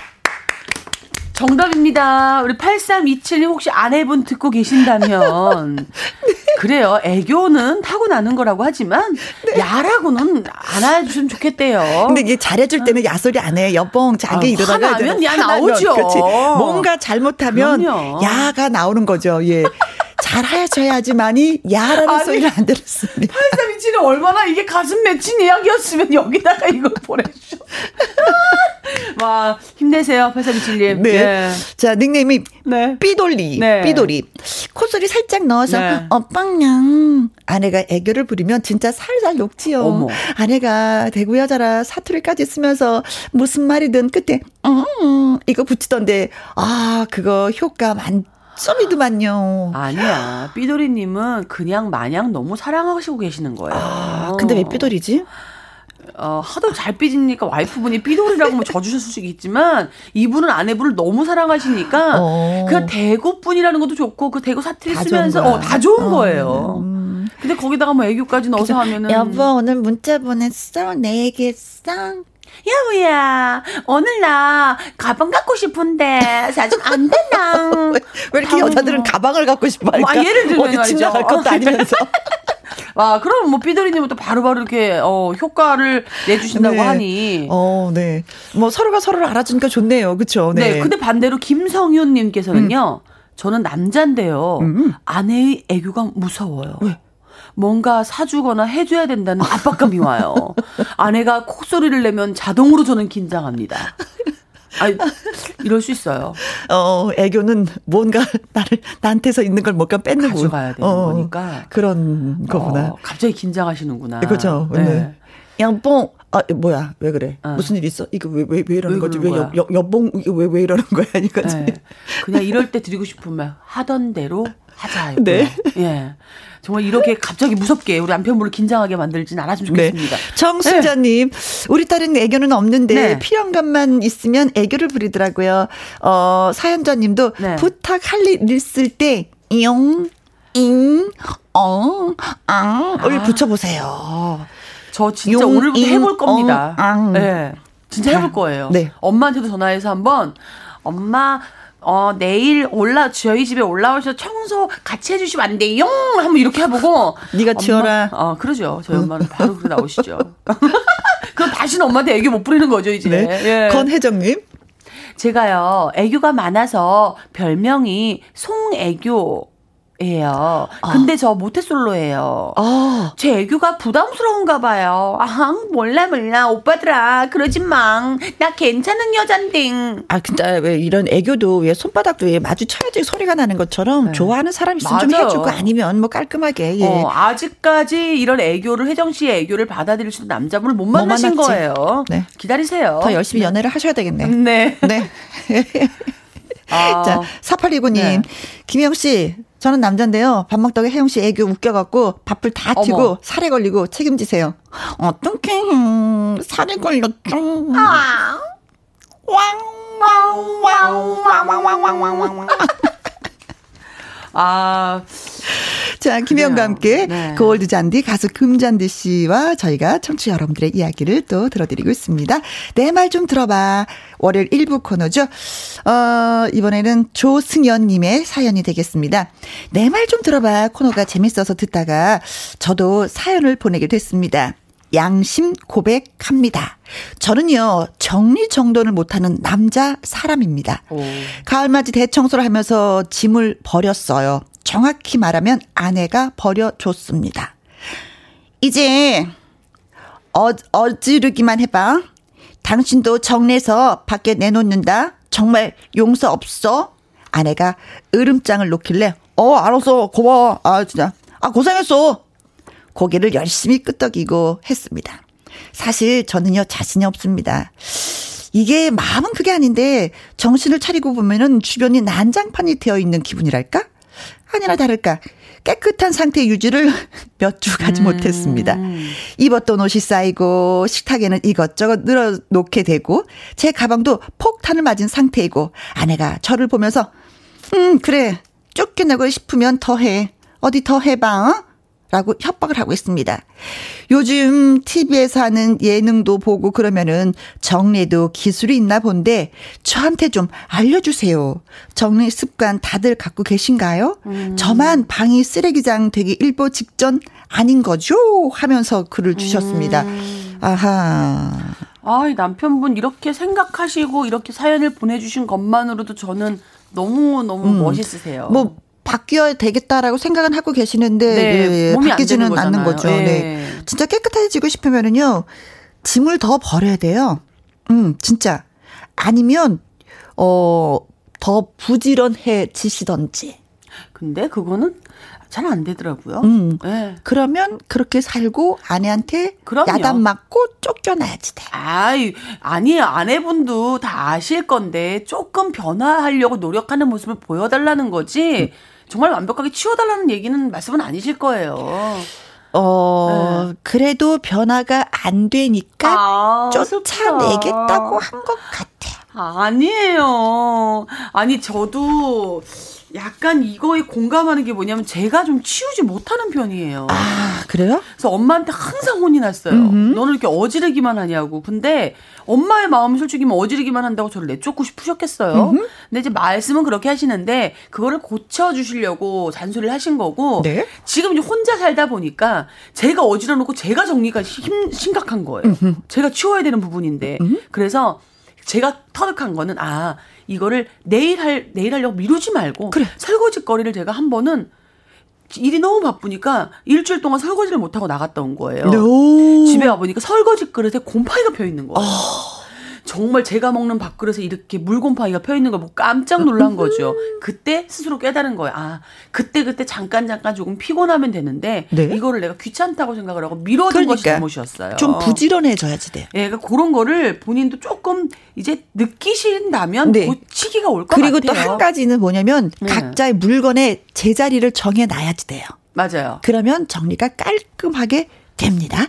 정답입니다. 우리 8327님 혹시 아내분 듣고 계신다면. 그래요. 애교는 타고나는 거라고 하지만, 네. 야라고는 안 해주시면 좋겠대요. 근데 이게 잘해줄 때는 야소리 안 해. 여봉, 자기 아, 이러다가. 화나면 야 나오죠. 그렇지. 뭔가 잘못하면 그럼요. 야가 나오는 거죠. 예. 잘하셔야지만이 야라는 아니, 소리를 안 들었습니다. 8327이 얼마나 이게 가슴 맺힌 이야기였으면 여기다가 이걸 보내주셔. 와, 힘내세요, 8327님. 네. 네. 자, 닉네임이 네. 삐돌리. 네. 삐돌리. 콧소리 살짝 넣어서, 네. 어빵냥. 아내가 애교를 부리면 진짜 살살 녹지요. 어머. 아내가 대구 여자라 사투리까지 쓰면서 무슨 말이든 끝에, 음, 음 이거 붙이던데, 아, 그거 효과 많 썸이더만요. 아니야. 삐돌이님은 그냥 마냥 너무 사랑하시고 계시는 거예요. 아, 근데 왜 삐돌이지? 어, 하도 잘 삐지니까 와이프분이 삐돌이라고 뭐 져주셨을 수 있지만 이분은 아내분을 너무 사랑하시니까 어. 그냥 대구분이라는 것도 좋고 그 대구 사투리 쓰면서 어, 다 좋은 어. 거예요. 음. 근데 거기다가 뭐 애교까지 넣어서 하면은 여보 오늘 문자 보냈어? 내 얘기했어? 여보야, 오늘 나 가방 갖고 싶은데 사좀 안 되나? 왜, 왜 이렇게 여자들은 가방을 갖고 싶어 할까? 아, 예를 들면 어디 지나갈 것도 아니면서. 와, 그럼 뭐 삐돌이님은 또 바로바로 이렇게 어 효과를 내주신다고 네. 하니. 어, 네. 뭐 서로가 서로를 알아주니까 좋네요, 그렇죠? 네. 네. 근데 반대로 김성윤님께서는요. 음. 저는 남잔데요. 음. 아내의 애교가 무서워요. 왜? 뭔가 사주거나 해줘야 된다는 압박감이 와요. 아내가 콧소리를 내면 자동으로 저는 긴장합니다. 아, 이럴 수 있어요. 어, 애교는 뭔가 나를 나한테서 있는 걸 뭔가 뺏는 가져가야 되는 어, 거니까 그런 거구나. 어, 갑자기 긴장하시는구나. 그렇죠. 네. 양뽕 아 뭐야 왜 그래 어. 무슨 일 있어 이거 왜 왜 왜 이러는 왜 거지 왜 여, 여, 여봉 이거 왜 왜 이러는 거야 이거지 네. 그냥 이럴 때 드리고 싶으면 하던 대로 하자 네. 예 정말 이렇게 갑자기 무섭게 우리 남편분을 긴장하게 만들진 않았으면 네. 좋겠습니다. 네. 정순자님, 네. 우리 딸은 애교는 없는데 네. 필요한 것만 있으면 애교를 부리더라고요. 어, 사연자님도 네. 부탁할 일 있을 때, 용, 잉, 엉, 앙을 아. 붙여보세요. 저 진짜 용, 오늘부터 잉, 해볼 겁니다. 엉, 앙. 네. 진짜 해볼 거예요. 네. 엄마한테도 전화해서 한번 엄마 어, 내일 올라, 저희 집에 올라오셔서 청소 같이 해주시면 안 돼요? 한번 이렇게 해보고. 네가 치워라. 어, 그러죠. 저희 엄마는 바로 그렇게 나오시죠. 그럼 다시는 엄마한테 애교 못 부리는 거죠, 이제. 네. 예. 건혜정님. 제가요, 애교가 많아서 별명이 송애교 예요. 근데 아. 저 모태솔로예요. 아. 제 애교가 부담스러운가 봐요. 아, 몰라 몰라 오빠들아 그러지 마. 나 괜찮은 여잔딩. 아 진짜 왜 이런 애교도 왜 손바닥도 왜 마주쳐야지 소리가 나는 것처럼 네. 좋아하는 사람 있으면 맞아요. 좀 해주고 아니면 뭐 깔끔하게. 예. 어, 아직까지 이런 애교를 혜정 씨의 애교를 받아들일 수 있는 남자분을 못 만나신 못 거예요. 네. 기다리세요. 더 열심히 네. 연애를 하셔야 되겠네. 네. 네. 아. 자, 4829님. 네. 김영 씨, 저는 남잔데요. 밥 먹다가 혜영 씨 애교 웃겨갖고 밥을 다 튀고 어머. 살에 걸리고 책임지세요. 어떻게 살에 걸렸죠? 아. 왕왕왕왕왕왕왕왕왕 아. 자, 김영과 함께 네. 골드 잔디 가수 금잔디 씨와 저희가 청취 여러분들의 이야기를 또 들어드리고 있습니다. 내 말 좀 들어봐. 월요일 1부 코너죠. 어, 이번에는 조승연 님의 사연이 되겠습니다. 내 말 좀 들어봐. 코너가 재밌어서 듣다가 저도 사연을 보내게 됐습니다. 양심 고백합니다. 저는요, 정리정돈을 못하는 남자 사람입니다. 오. 가을맞이 대청소를 하면서 짐을 버렸어요. 정확히 말하면 아내가 버려줬습니다. 이제, 어, 어지르기만 해봐. 당신도 정리해서 밖에 내놓는다. 정말 용서 없어. 아내가 으름장을 놓길래, 어, 알았어. 고마워. 아, 진짜. 아, 고생했어. 고개를 열심히 끄덕이고 했습니다. 사실 저는요, 자신이 없습니다. 이게 마음은 그게 아닌데 정신을 차리고 보면은 주변이 난장판이 되어 있는 기분이랄까? 아니나 다를까 깨끗한 상태 유지를 몇 주 가지 음. 못했습니다. 입었던 옷이 쌓이고 식탁에는 이것저것 늘어놓게 되고 제 가방도 폭탄을 맞은 상태이고 아내가 저를 보면서 음 그래 쫓겨나고 싶으면 더 해. 어디 더 해봐. 어? 라고 협박을 하고 있습니다. 요즘 TV에서 하는 예능도 보고 그러면은 정리도 기술이 있나 본데 저한테 좀 알려주세요. 정리 습관 다들 갖고 계신가요? 음. 저만 방이 쓰레기장 되기 일보 직전 아닌 거죠? 하면서 글을 주셨습니다. 음. 아하. 아, 이 남편분 이렇게 생각하시고 이렇게 사연을 보내주신 것만으로도 저는 너무 너무 음. 멋있으세요. 뭐, 바뀌어야 되겠다라고 생각은 하고 계시는데 네, 네, 바뀌지는 않는 거죠. 네. 네. 진짜 깨끗해지고 싶으면은요. 짐을 더 버려야 돼요. 음, 진짜. 아니면 어, 더 부지런해지시던지. 근데 그거는 잘 안 되더라고요. 음. 네. 그러면 그렇게 살고 아내한테 그럼요. 야단 맞고 쫓겨나야지 돼. 아이, 아니, 아내분도 다 아실 건데 조금 변화하려고 노력하는 모습을 보여달라는 거지. 음. 정말 완벽하게 치워달라는 얘기는 말씀은 아니실 거예요. 어, 네. 그래도 변화가 안 되니까 아, 쫓아내겠다고 한 것 같아. 아니에요. 아니, 저도 약간 이거에 공감하는 게 뭐냐면 제가 좀 치우지 못하는 편이에요. 아, 그래요? 그래서 엄마한테 항상 혼이 났어요. 음흠. 너는 이렇게 어지르기만 하냐고. 근데 엄마의 마음이 솔직히 뭐 어지르기만 한다고 저를 내쫓고 싶으셨겠어요. 음흠. 근데 이제 말씀은 그렇게 하시는데 그거를 고쳐 주시려고 잔소리를 하신 거고 네? 지금 이제 혼자 살다 보니까 제가 어지러 놓고 제가 정리가 심, 심각한 거예요. 음흠. 제가 치워야 되는 부분인데. 그래서 제가 터득한 거는 아 이거를 내일 할 내일 하려고 미루지 말고 그래. 설거지 거리를 제가 한 번은 일이 너무 바쁘니까 일주일 동안 설거지를 못 하고 나갔다 온 거예요. 오. 집에 와 보니까 설거지 그릇에 곰팡이가 펴 있는 거예요. 어. 정말 제가 먹는 밥그릇에 이렇게 물곰팡이가 펴 있는 걸 보고 깜짝 놀란 거죠. 그때 스스로 깨달은 거예요. 아, 그때 그때 잠깐 잠깐 조금 피곤하면 되는데 네? 이거를 내가 귀찮다고 생각을 하고 미뤄둔 그러니까, 것이 잘못이었어요. 좀 부지런해져야지 돼요. 예, 그러니까 그런 거를 본인도 조금 이제 느끼신다면 네. 고치기가 올 것 같아요. 그리고 또 한 가지는 뭐냐면 네. 각자의 물건의 제자리를 정해 놔야지 돼요. 맞아요. 그러면 정리가 깔끔하게 됩니다.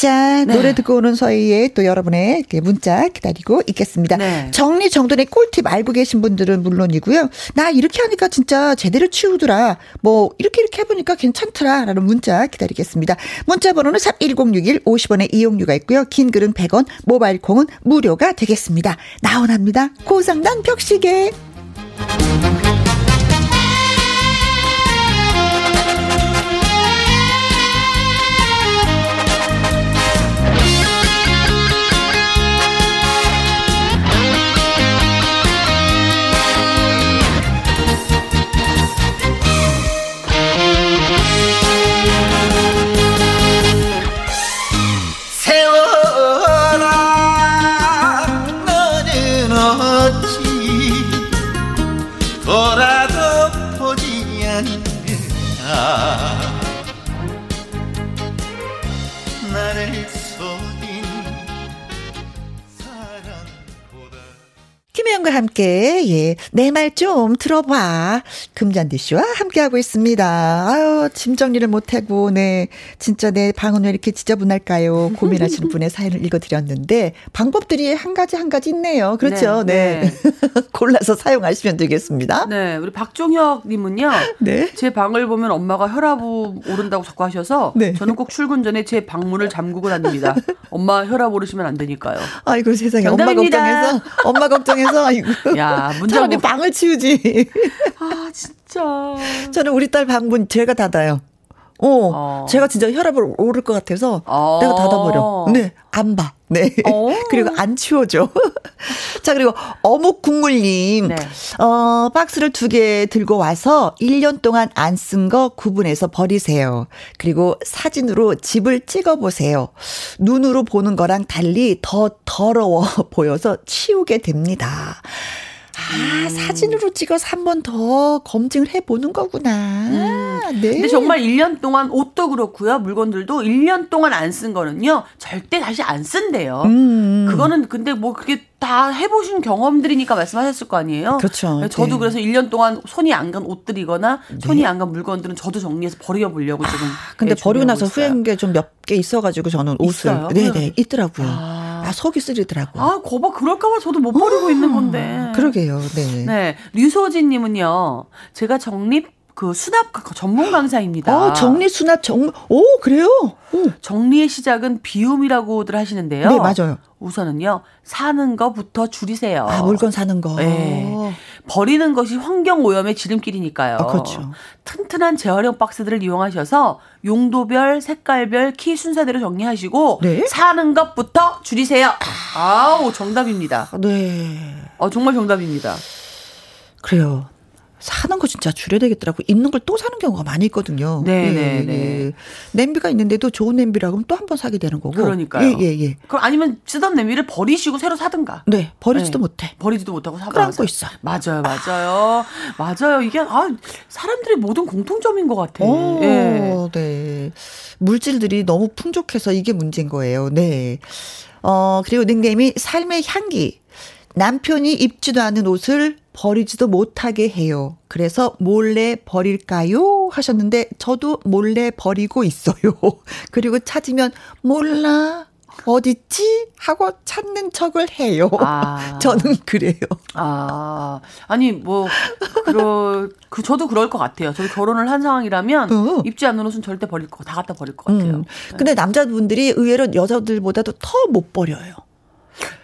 자, 네. 노래 듣고 오는 사이에 또 여러분의 문자 기다리고 있겠습니다. 네. 정리정돈의 꿀팁 알고 계신 분들은 물론이고요. 나 이렇게 하니까 진짜 제대로 치우더라. 뭐 이렇게 이렇게 해보니까 괜찮더라. 라는 문자 기다리겠습니다. 문자 번호는 샵1061 50원의 이용료가 있고요. 긴 글은 100원, 모바일 콩은 무료가 되겠습니다. 나원합니다. 고상단 벽시계. 김혜영과 함께, 예, 내 말 좀 들어봐. 금잔디 씨와 함께하고 있습니다. 아유, 짐 정리를 못하고, 네, 진짜 내 방은 왜 이렇게 지저분할까요? 고민하시는 분의 사연을 읽어드렸는데, 방법들이 한 가지 한 가지 있네요. 그렇죠? 네. 네. 네. 골라서 사용하시면 되겠습니다. 네, 우리 박종혁님은요, 네. 제 방을 보면 엄마가 혈압 오른다고 자꾸 하셔서, 네. 저는 꼭 출근 전에 제 방문을 잠그고 다닙니다. 엄마 혈압 오르시면 안 되니까요. 아이고 세상에, 정답입니다. 엄마 걱정해서, 엄마 걱정해서 그래서 이거 야, 문제 차라리 뭐... 방을 치우지. 아, 진짜. 저는 우리 딸 방문 제가 닫아요. 어, 어. 제가 진짜 혈압을 오를 것 같아서 어. 내가 닫아버려. 네, 안 봐. 네. 어. 그리고 안 치워줘. 자, 그리고 어묵 국물님. 네. 어, 박스를 두 개 들고 와서 1년 동안 안 쓴 거 구분해서 버리세요. 그리고 사진으로 집을 찍어 보세요. 눈으로 보는 거랑 달리 더 더러워 보여서 치우게 됩니다. 아, 음. 사진으로 찍어서 한 번 더 검증을 해보는 거구나. 음. 네. 근데 정말 1년 동안 옷도 그렇고요. 물건들도 1년 동안 안 쓴 거는요. 절대 다시 안 쓴대요. 음. 그거는 근데 뭐 그게 다 해보신 경험들이니까 말씀하셨을 거 아니에요? 그렇죠. 네, 저도 네. 그래서 1년 동안 손이 안 간 옷들이거나 네. 손이 안간 물건들은 저도 정리해서 버려보려고 지금. 아, 근데 버리고 나서 후회한 게 좀 몇 개 있어가지고 저는 옷을. 있어요? 네네, 있더라고요. 아. 아, 속이 쓰리더라고요. 아, 거봐, 그럴까봐 저도 못 버리고 아, 있는 건데. 그러게요, 네. 네. 류소진님은요, 제가 정립 그 수납 전문 강사입니다. 어, 정리 수납 정, 오, 그래요? 오. 정리의 시작은 비움이라고들 하시는데요. 네, 맞아요. 우선은요, 사는 거부터 줄이세요. 아, 물건 사는 거. 네. 버리는 것이 환경 오염의 지름길이니까요. 아, 그렇죠. 튼튼한 재활용 박스들을 이용하셔서 용도별, 색깔별, 키 순서대로 정리하시고 네? 사는 것부터 줄이세요. 아우, 정답입니다. 네. 어, 정말 정답입니다. 그래요. 사는 거 진짜 줄여야 되겠더라고. 있는 걸 또 사는 경우가 많이 있거든요. 네, 네, 네. 네. 냄비가 있는데도 좋은 냄비라고 하면 또 한 번 사게 되는 거고. 그러니까요. 예, 예, 예. 그럼 아니면 쓰던 냄비를 버리시고 새로 사든가. 네, 버리지도 네. 못해. 버리지도 못하고 사고 끌안고 있어. 맞아요, 맞아요. 맞아요. 이게 아 사람들의 모든 공통점인 것 같아요. 오, 예. 네. 물질들이 너무 풍족해서 이게 문제인 거예요. 네. 어, 그리고 닉네임이 삶의 향기. 남편이 입지도 않은 옷을 버리지도 못하게 해요. 그래서 몰래 버릴까요? 하셨는데 저도 몰래 버리고 있어요. 그리고 찾으면 몰라. 어딨지? 하고 찾는 척을 해요. 아. 저는 그래요. 아. 아니, 뭐, 그러, 그, 저도 그럴 것 같아요. 저도 결혼을 한 상황이라면 어. 입지 않는 옷은 절대 버릴 거, 다 갖다 버릴 것 같아요. 음. 네. 근데 남자분들이 의외로 여자들보다도 더 못 버려요.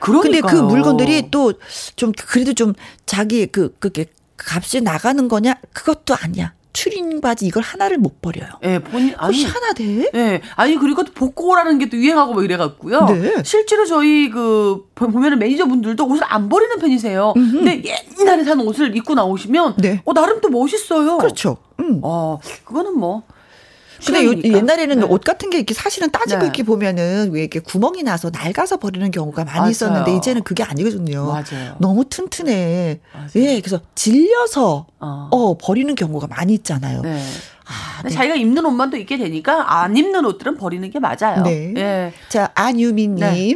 근데 그 물건들이 또 좀 그래도 좀 자기 그 그게 값이 나가는 거냐? 그것도 아니야. 추리닝 바지 이걸 하나를 못 버려요. 예, 네, 본인 아니 하나 돼? 예. 네, 아니 그리고 또 복고라는 게 또 유행하고 뭐 이래 갖고요. 네. 실제로 저희 그 보면은 매니저분들도 옷을 안 버리는 편이세요. 음흠. 근데 옛날에 산 옷을 입고 나오시면 네. 어 나름 또 멋있어요. 그렇죠. 음. 어, 그거는 뭐 근데 요, 옛날에는 네. 옷 같은 게 이렇게 사실은 따지고 네. 이렇게 보면은 왜 이렇게 구멍이 나서 낡아서 버리는 경우가 많이 맞아요. 있었는데 이제는 그게 아니거든요. 맞아요. 너무 튼튼해. 맞아요. 예, 그래서 질려서 어. 어. 버리는 경우가 많이 있잖아요. 네. 아, 네. 자기가 입는 옷만 또 입게 되니까 안 입는 옷들은 버리는 게 맞아요. 네. 예. 자, 안유미님. 네.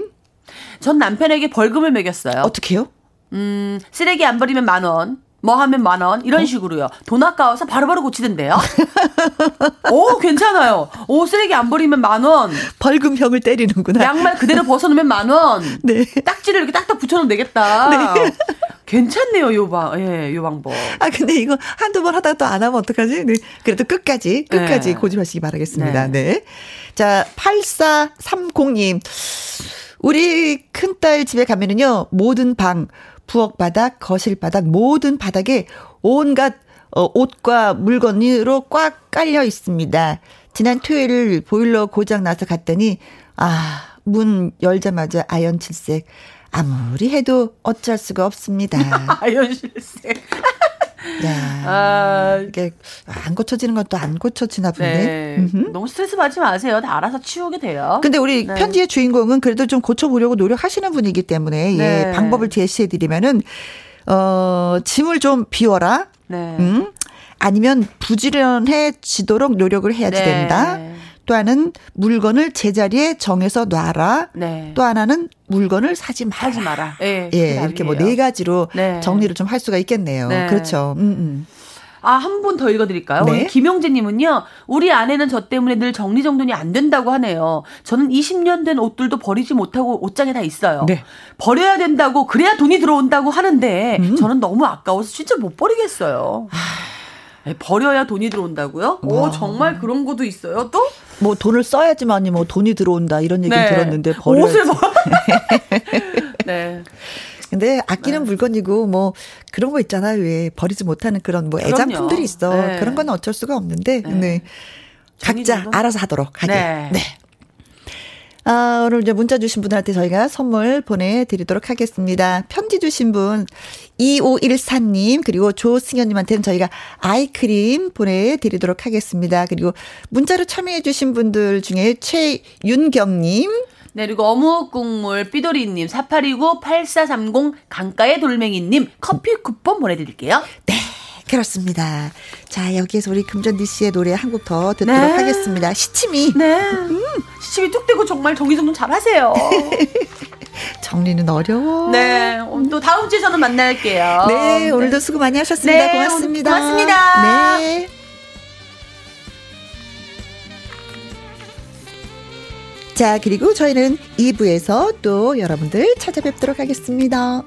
전 남편에게 벌금을 매겼어요. 어떻게요? 음, 쓰레기 안 버리면 만 원. 뭐 하면 만 원, 이런 어? 식으로요. 돈 아까워서 바로바로 고치던데요. 오, 괜찮아요. 오, 쓰레기 안 버리면 만 원. 벌금형을 때리는구나. 양말 그대로 벗어놓으면 만 원. 네. 딱지를 이렇게 딱딱 붙여놓으면 되겠다. 네. 괜찮네요, 요 방, 예, 요 방법. 아, 근데 이거 한두 번 하다가 또 안 하면 어떡하지? 네. 그래도 끝까지, 끝까지 네. 고집하시기 바라겠습니다. 네. 네. 자, 8430님. 우리 큰딸 집에 가면은요, 모든 방, 부엌 바닥, 거실 바닥, 모든 바닥에 온갖 어, 옷과 물건으로 꽉 깔려 있습니다. 지난 토요일 보일러 고장 나서 갔더니 아, 문 열자마자 아연 칠색. 아무리 해도 어쩔 수가 없습니다. 아연 칠색. 야, 아, 이게 안 고쳐지는 것도 안 고쳐지나 보네. 네. 너무 스트레스 받지 마세요. 다 알아서 치우게 돼요. 근데 우리 네. 편지의 주인공은 그래도 좀 고쳐보려고 노력하시는 분이기 때문에 예, 네. 예, 방법을 제시해드리면은 어 짐을 좀 비워라. 네. 음? 아니면 부지런해지도록 노력을 해야지 네. 된다. 또 하나는 물건을 제자리에 정해서 놔라. 네. 또 하나는 물건을 사지 마라. 사지 마라. 네, 예, 이렇게 뭐 네 가지로 네. 정리를 좀 할 수가 있겠네요. 네. 그렇죠. 음, 음. 아, 한 분 더 읽어드릴까요? 네? 김용재님은요, 우리 아내는 저 때문에 늘 정리정돈이 안 된다고 하네요. 저는 20년 된 옷들도 버리지 못하고 옷장에 다 있어요. 네. 버려야 된다고, 그래야 돈이 들어온다고 하는데, 음. 저는 너무 아까워서 진짜 못 버리겠어요. 네, 버려야 돈이 들어온다고요? 와. 오, 정말 그런 것도 있어요, 또? 뭐 돈을 써야지만이 뭐 돈이 들어온다 이런 얘기 네. 들었는데 버려 옷을 뭐 네. 근데 아끼는 네. 물건이고 뭐 그런 거 있잖아요. 왜 버리지 못하는 그런 뭐 애장품들이 있어. 네. 그런 건 어쩔 수가 없는데. 네. 네. 각자? 알아서 하도록 하게. 네. 네. 아, 오늘 이제 문자 주신 분들한테 저희가 선물 보내드리도록 하겠습니다. 편지 주신 분, 2514님, 그리고 조승현님한테는 저희가 아이크림 보내드리도록 하겠습니다. 그리고 문자로 참여해주신 분들 중에 최윤경님, 네, 그리고 어묵국물 삐돌이님, 4829-8430 강가의 돌멩이님 커피 쿠폰 보내드릴게요. 네. 그렇습니다. 자, 여기에서 우리 금전디 씨의 노래 한 곡 더 듣도록 네. 하겠습니다. 시치미. 네. 음. 시치미 뚝 떼고 정말 정리정돈 잘 하세요. 정리는 어려워. 네. 또 다음 주에 는 만날게요. 네. 오늘도 네. 수고 많이 하셨습니다. 네, 고맙습니다. 고맙습니다. 네. 자, 그리고 저희는 2부에서 또 여러분들 찾아뵙도록 하겠습니다.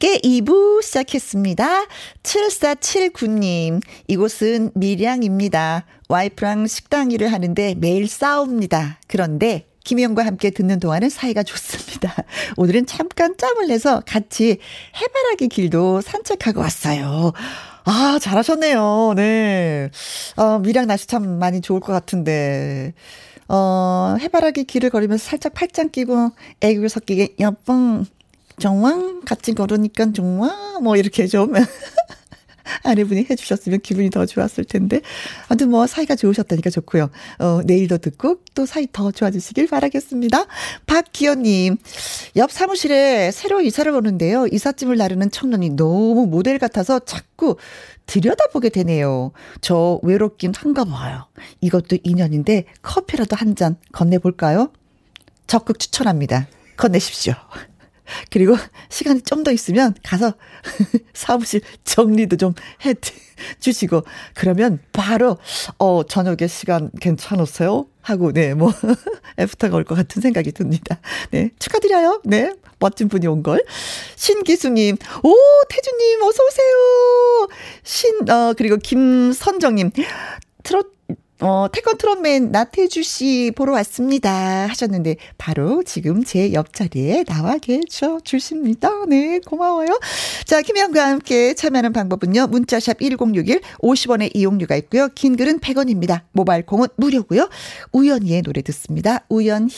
함께 2부 시작했습니다. 7479님, 이곳은 밀양입니다. 와이프랑 식당 일을 하는데 매일 싸웁니다. 그런데 김혜영과 함께 듣는 동안은 사이가 좋습니다. 오늘은 잠깐 짬을 내서 같이 해바라기 길도 산책하고 왔어요. 아, 잘하셨네요. 네. 어, 밀양 날씨 참 많이 좋을 것 같은데. 어, 해바라기 길을 걸으면서 살짝 팔짱 끼고 애교 섞이게 여뻥 정왕 같이 걸으니까 정와 뭐 이렇게 좀 아내분이 해주셨으면 기분이 더 좋았을 텐데. 아무튼 뭐 사이가 좋으셨다니까 좋고요. 어, 내일도 듣고 또 사이 더 좋아지시길 바라겠습니다. 박기현님, 옆 사무실에 새로 이사를 오는데요. 이삿짐을 나르는 청년이 너무 모델 같아서 자꾸 들여다보게 되네요. 저 외롭긴 한가 봐요. 이것도 인연인데 커피라도 한 잔 건네볼까요? 적극 추천합니다. 건네십시오. 그리고 시간이 좀 더 있으면 가서 사무실 정리도 좀 해 주시고 그러면 바로 어 저녁에 시간 괜찮으세요? 하고 네 뭐 애프터가 올 것 같은 생각이 듭니다. 네 축하드려요. 네 멋진 분이 온 걸. 신기수님, 오 태주님 어서 오세요. 신 어 그리고 김선정님 트롯 어, 태권 트롯맨 나태주 씨 보러 왔습니다. 하셨는데, 바로 지금 제 옆자리에 나와 계셔 주십니다. 네, 고마워요. 자, 김혜영과 함께 참여하는 방법은요. 문자샵 1061, 50원의 이용료가 있고요. 긴 글은 100원입니다. 모바일 공은 무료고요. 우연히의 노래 듣습니다. 우연히.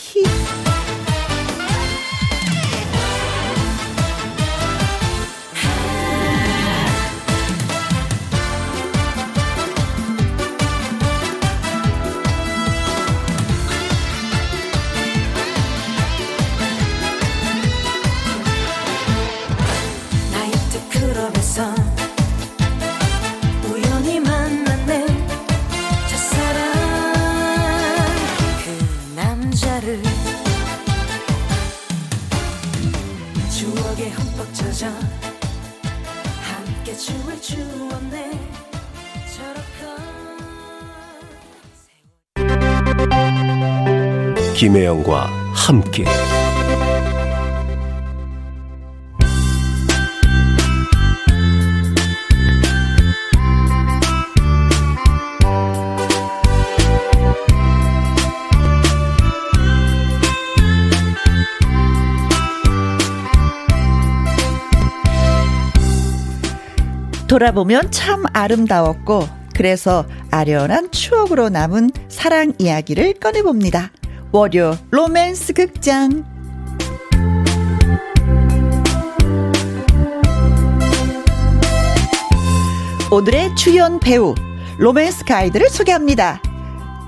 김혜영과 함께 돌아보면 참 아름다웠고 그래서 아련한 추억으로 남은 사랑 이야기를 꺼내봅니다. 월요 로맨스 극장 오늘의 주연 배우 로맨스 가이드를 소개합니다.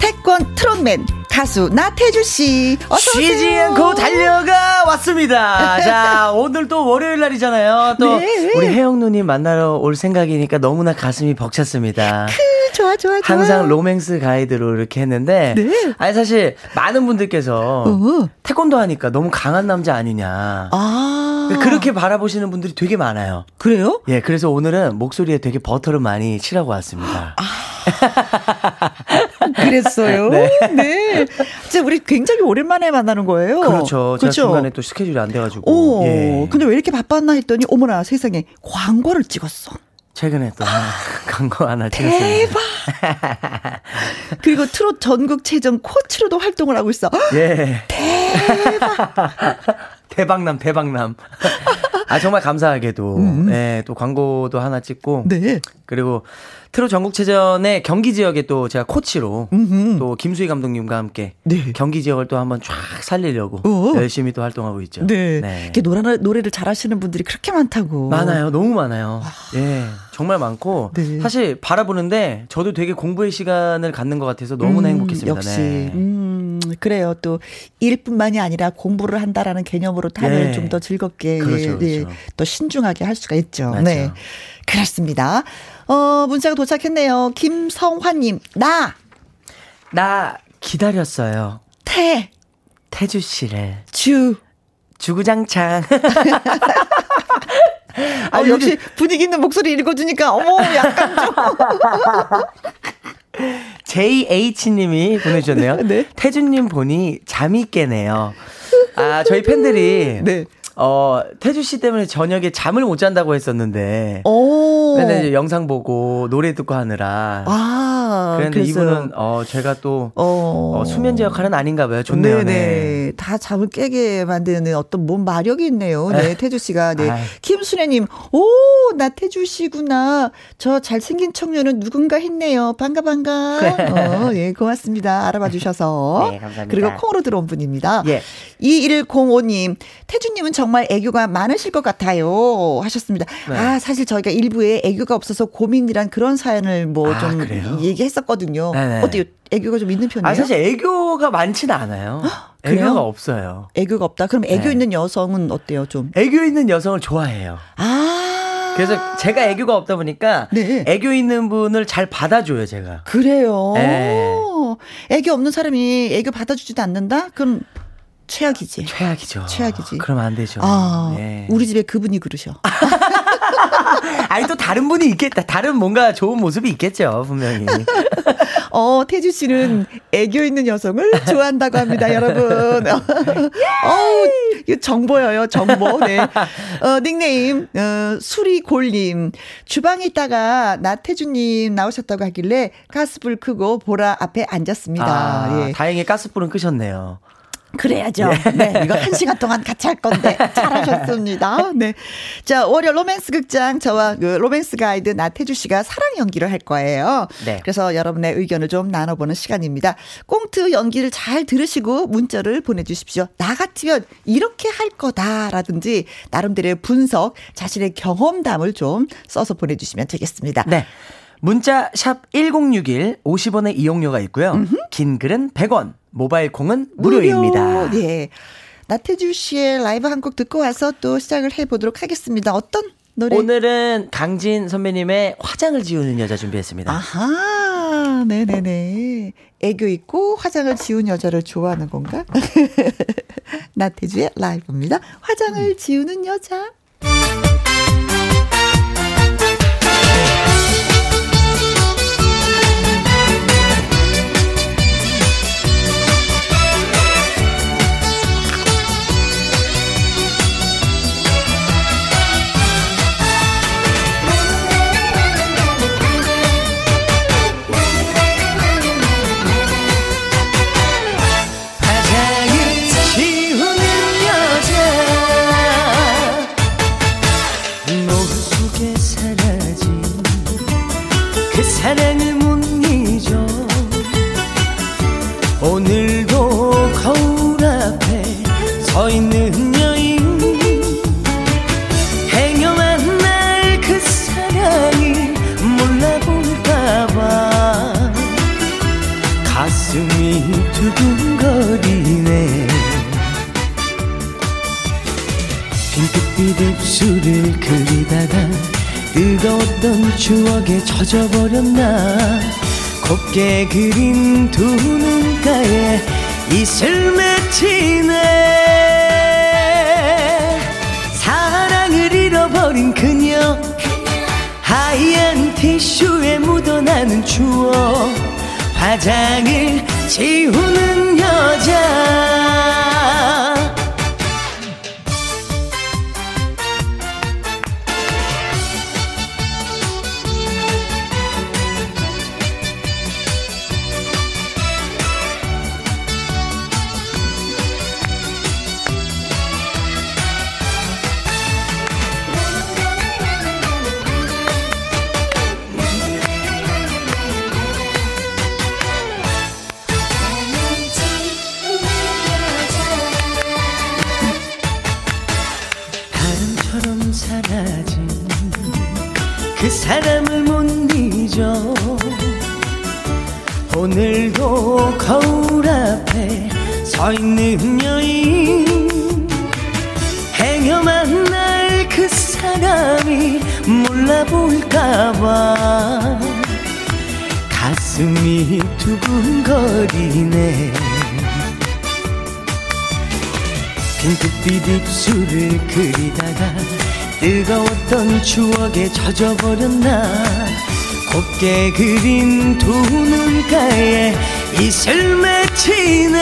태권 트롯맨 가수 나태주 씨 어서 오세요. 쉬지 않고 달려가 왔습니다. 자, 오늘 또 월요일 날이잖아요. 또 네. 우리 혜영 누님 만나러 올 생각이니까 너무나 가슴이 벅찼습니다. 좋아 좋아 좋아. 항상 로맨스 가이드로 이렇게 했는데 네. 아니 사실 많은 분들께서 어. 태권도 하니까 너무 강한 남자 아니냐. 아 그렇게 바라보시는 분들이 되게 많아요. 그래요? 예, 그래서 오늘은 목소리에 되게 버터를 많이 칠하고 왔습니다. 그랬어요. 네. 네. 진짜 우리 굉장히 오랜만에 만나는 거예요. 그렇죠. 제가 그렇죠? 중간에 또 스케줄이 안 돼가지고. 오, 예. 근데 왜 이렇게 바빴나 했더니 어머나 세상에 광고를 찍었어. 최근에 또 하나, 광고 하나 찍었습니다. 대박. 그리고 트롯 전국 체전 코치로도 활동을 하고 있어. 예. 대박남, 대박남. 아, 정말 감사하게도, 예, 또 광고도 하나 찍고, 음. 네. 그리고 트롯 전국체전의 경기 지역에 또 제가 코치로, 음흠. 또 김수희 감독님과 함께, 네. 경기 지역을 또 한번 쫙 살리려고, 어. 열심히 또 활동하고 있죠. 네. 이렇게 노래, 노래를 잘하시는 분들이 그렇게 많다고. 많아요. 너무 많아요. 예. 정말 많고. 네. 사실 바라보는데 저도 되게 공부의 시간을 갖는 것 같아서 너무나 음, 행복했습니다. 역시. 네. 음, 그래요. 또 일뿐만이 아니라 공부를 한다라는 개념으로 타면 네. 좀더 즐겁게 그렇죠, 예, 예, 그렇죠. 또 신중하게 할 수가 있죠. 맞죠. 네. 그렇습니다. 어, 문자가 도착했네요. 김성환 님, 나, 나 기다렸어요. 태, 태주 씨를. 주. 주구장창. 아, 역시 분위기 있는 목소리 읽어주니까, 어머, 약간 좀. JH님이 보내주셨네요. 네. 태주님 보니 잠이 깨네요. 아, 저희 팬들이. 네. 어, 태주 씨 때문에 저녁에 잠을 못 잔다고 했었는데. 오. 맨날 이제 영상 보고 노래 듣고 하느라. 아, 그런데. 이분은, 어, 제가 또, 어. 어, 수면제 역할은 아닌가 봐요. 좋네요. 네. 네 네. 다 잠을 깨게 만드는 어떤 몸 마력이 있네요. 네, 에휴. 태주 씨가. 네. 아유. 김순애 님, 오, 나 태주 씨구나. 저 잘생긴 청년은 누군가 했네요. 반가, 반가. 어, 예, 고맙습니다. 알아봐 주셔서. 네, 감사합니다. 그리고 콩으로 들어온 분입니다. 예. 2105 님, 태주 님은 정말 애교가 많으실 것 같아요. 하셨습니다. 네. 아, 사실 저희가 일부에 애교가 없어서 고민이란 그런 사연을 뭐 아, 좀? 얘기했었거든요. 네네. 어때요? 애교가 좀 있는 편이에요? 아, 사실 애교가 많지는 않아요. 그래요? 애교가 없어요. 애교가 없다. 그럼 애교 네. 있는 여성은 어때요, 좀? 애교 있는 여성을 좋아해요. 아. 그래서 제가 애교가 없다 보니까 네. 애교 있는 분을 잘 받아줘요, 제가. 그래요. 네. 애교 없는 사람이 애교 받아주지도 않는다? 그럼 최악이지. 최악이죠. 최악이지. 그러면 안 되죠. 아, 예. 우리 집에 그분이 그러셔. 아니 또 다른 분이 있겠다. 다른 뭔가 좋은 모습이 있겠죠, 분명히. 어, 태주 씨는 애교 있는 여성을 좋아한다고 합니다, 여러분. 어우, 이거 정보예요, 정보. 네. 어, 닉네임, 어, 수리골님. 주방에 있다가 나태주님 나오셨다고 하길래 가스불 끄고 보라 앞에 앉았습니다. 아, 예. 다행히 가스불은 끄셨네요. 그래야죠. 네. 이거 한 시간 동안 같이 할 건데. 잘하셨습니다. 네. 자, 월요 로맨스 극장 저와 그 로맨스 가이드 나태주 씨가 사랑 연기를 할 거예요. 네. 그래서 여러분의 의견을 좀 나눠보는 시간입니다. 꽁트 연기를 잘 들으시고 문자를 보내주십시오. 나 같으면 이렇게 할 거다라든지 나름대로의 분석, 자신의 경험담을 좀 써서 보내주시면 되겠습니다. 네. 문자 샵 1061, 50원의 이용료가 있고요. 긴 글은 100원, 모바일 콩은 무료입니다. 무료. 네. 나태주 씨의 라이브 한 곡 듣고 와서 또 시작을 해 보도록 하겠습니다. 어떤 노래? 오늘은 강진 선배님의 화장을 지우는 여자 준비했습니다. 아하, 네 네 네. 애교 있고 화장을 지운 여자를 좋아하는 건가? 나태주의 라이브입니다. 화장을 지우는 여자 입술을 그리다가 뜨거웠던 추억에 젖어버렸나? 곱게 그린 두 눈가에 이슬 맺히네 사랑을 잃어버린 그녀. 하얀 티슈에 묻어나는 추억. 화장을 지우는 여자 입술을 그리다가 뜨거웠던 추억에 젖어버렸나 곱게 그린 두 눈가에 이슬 맺히네.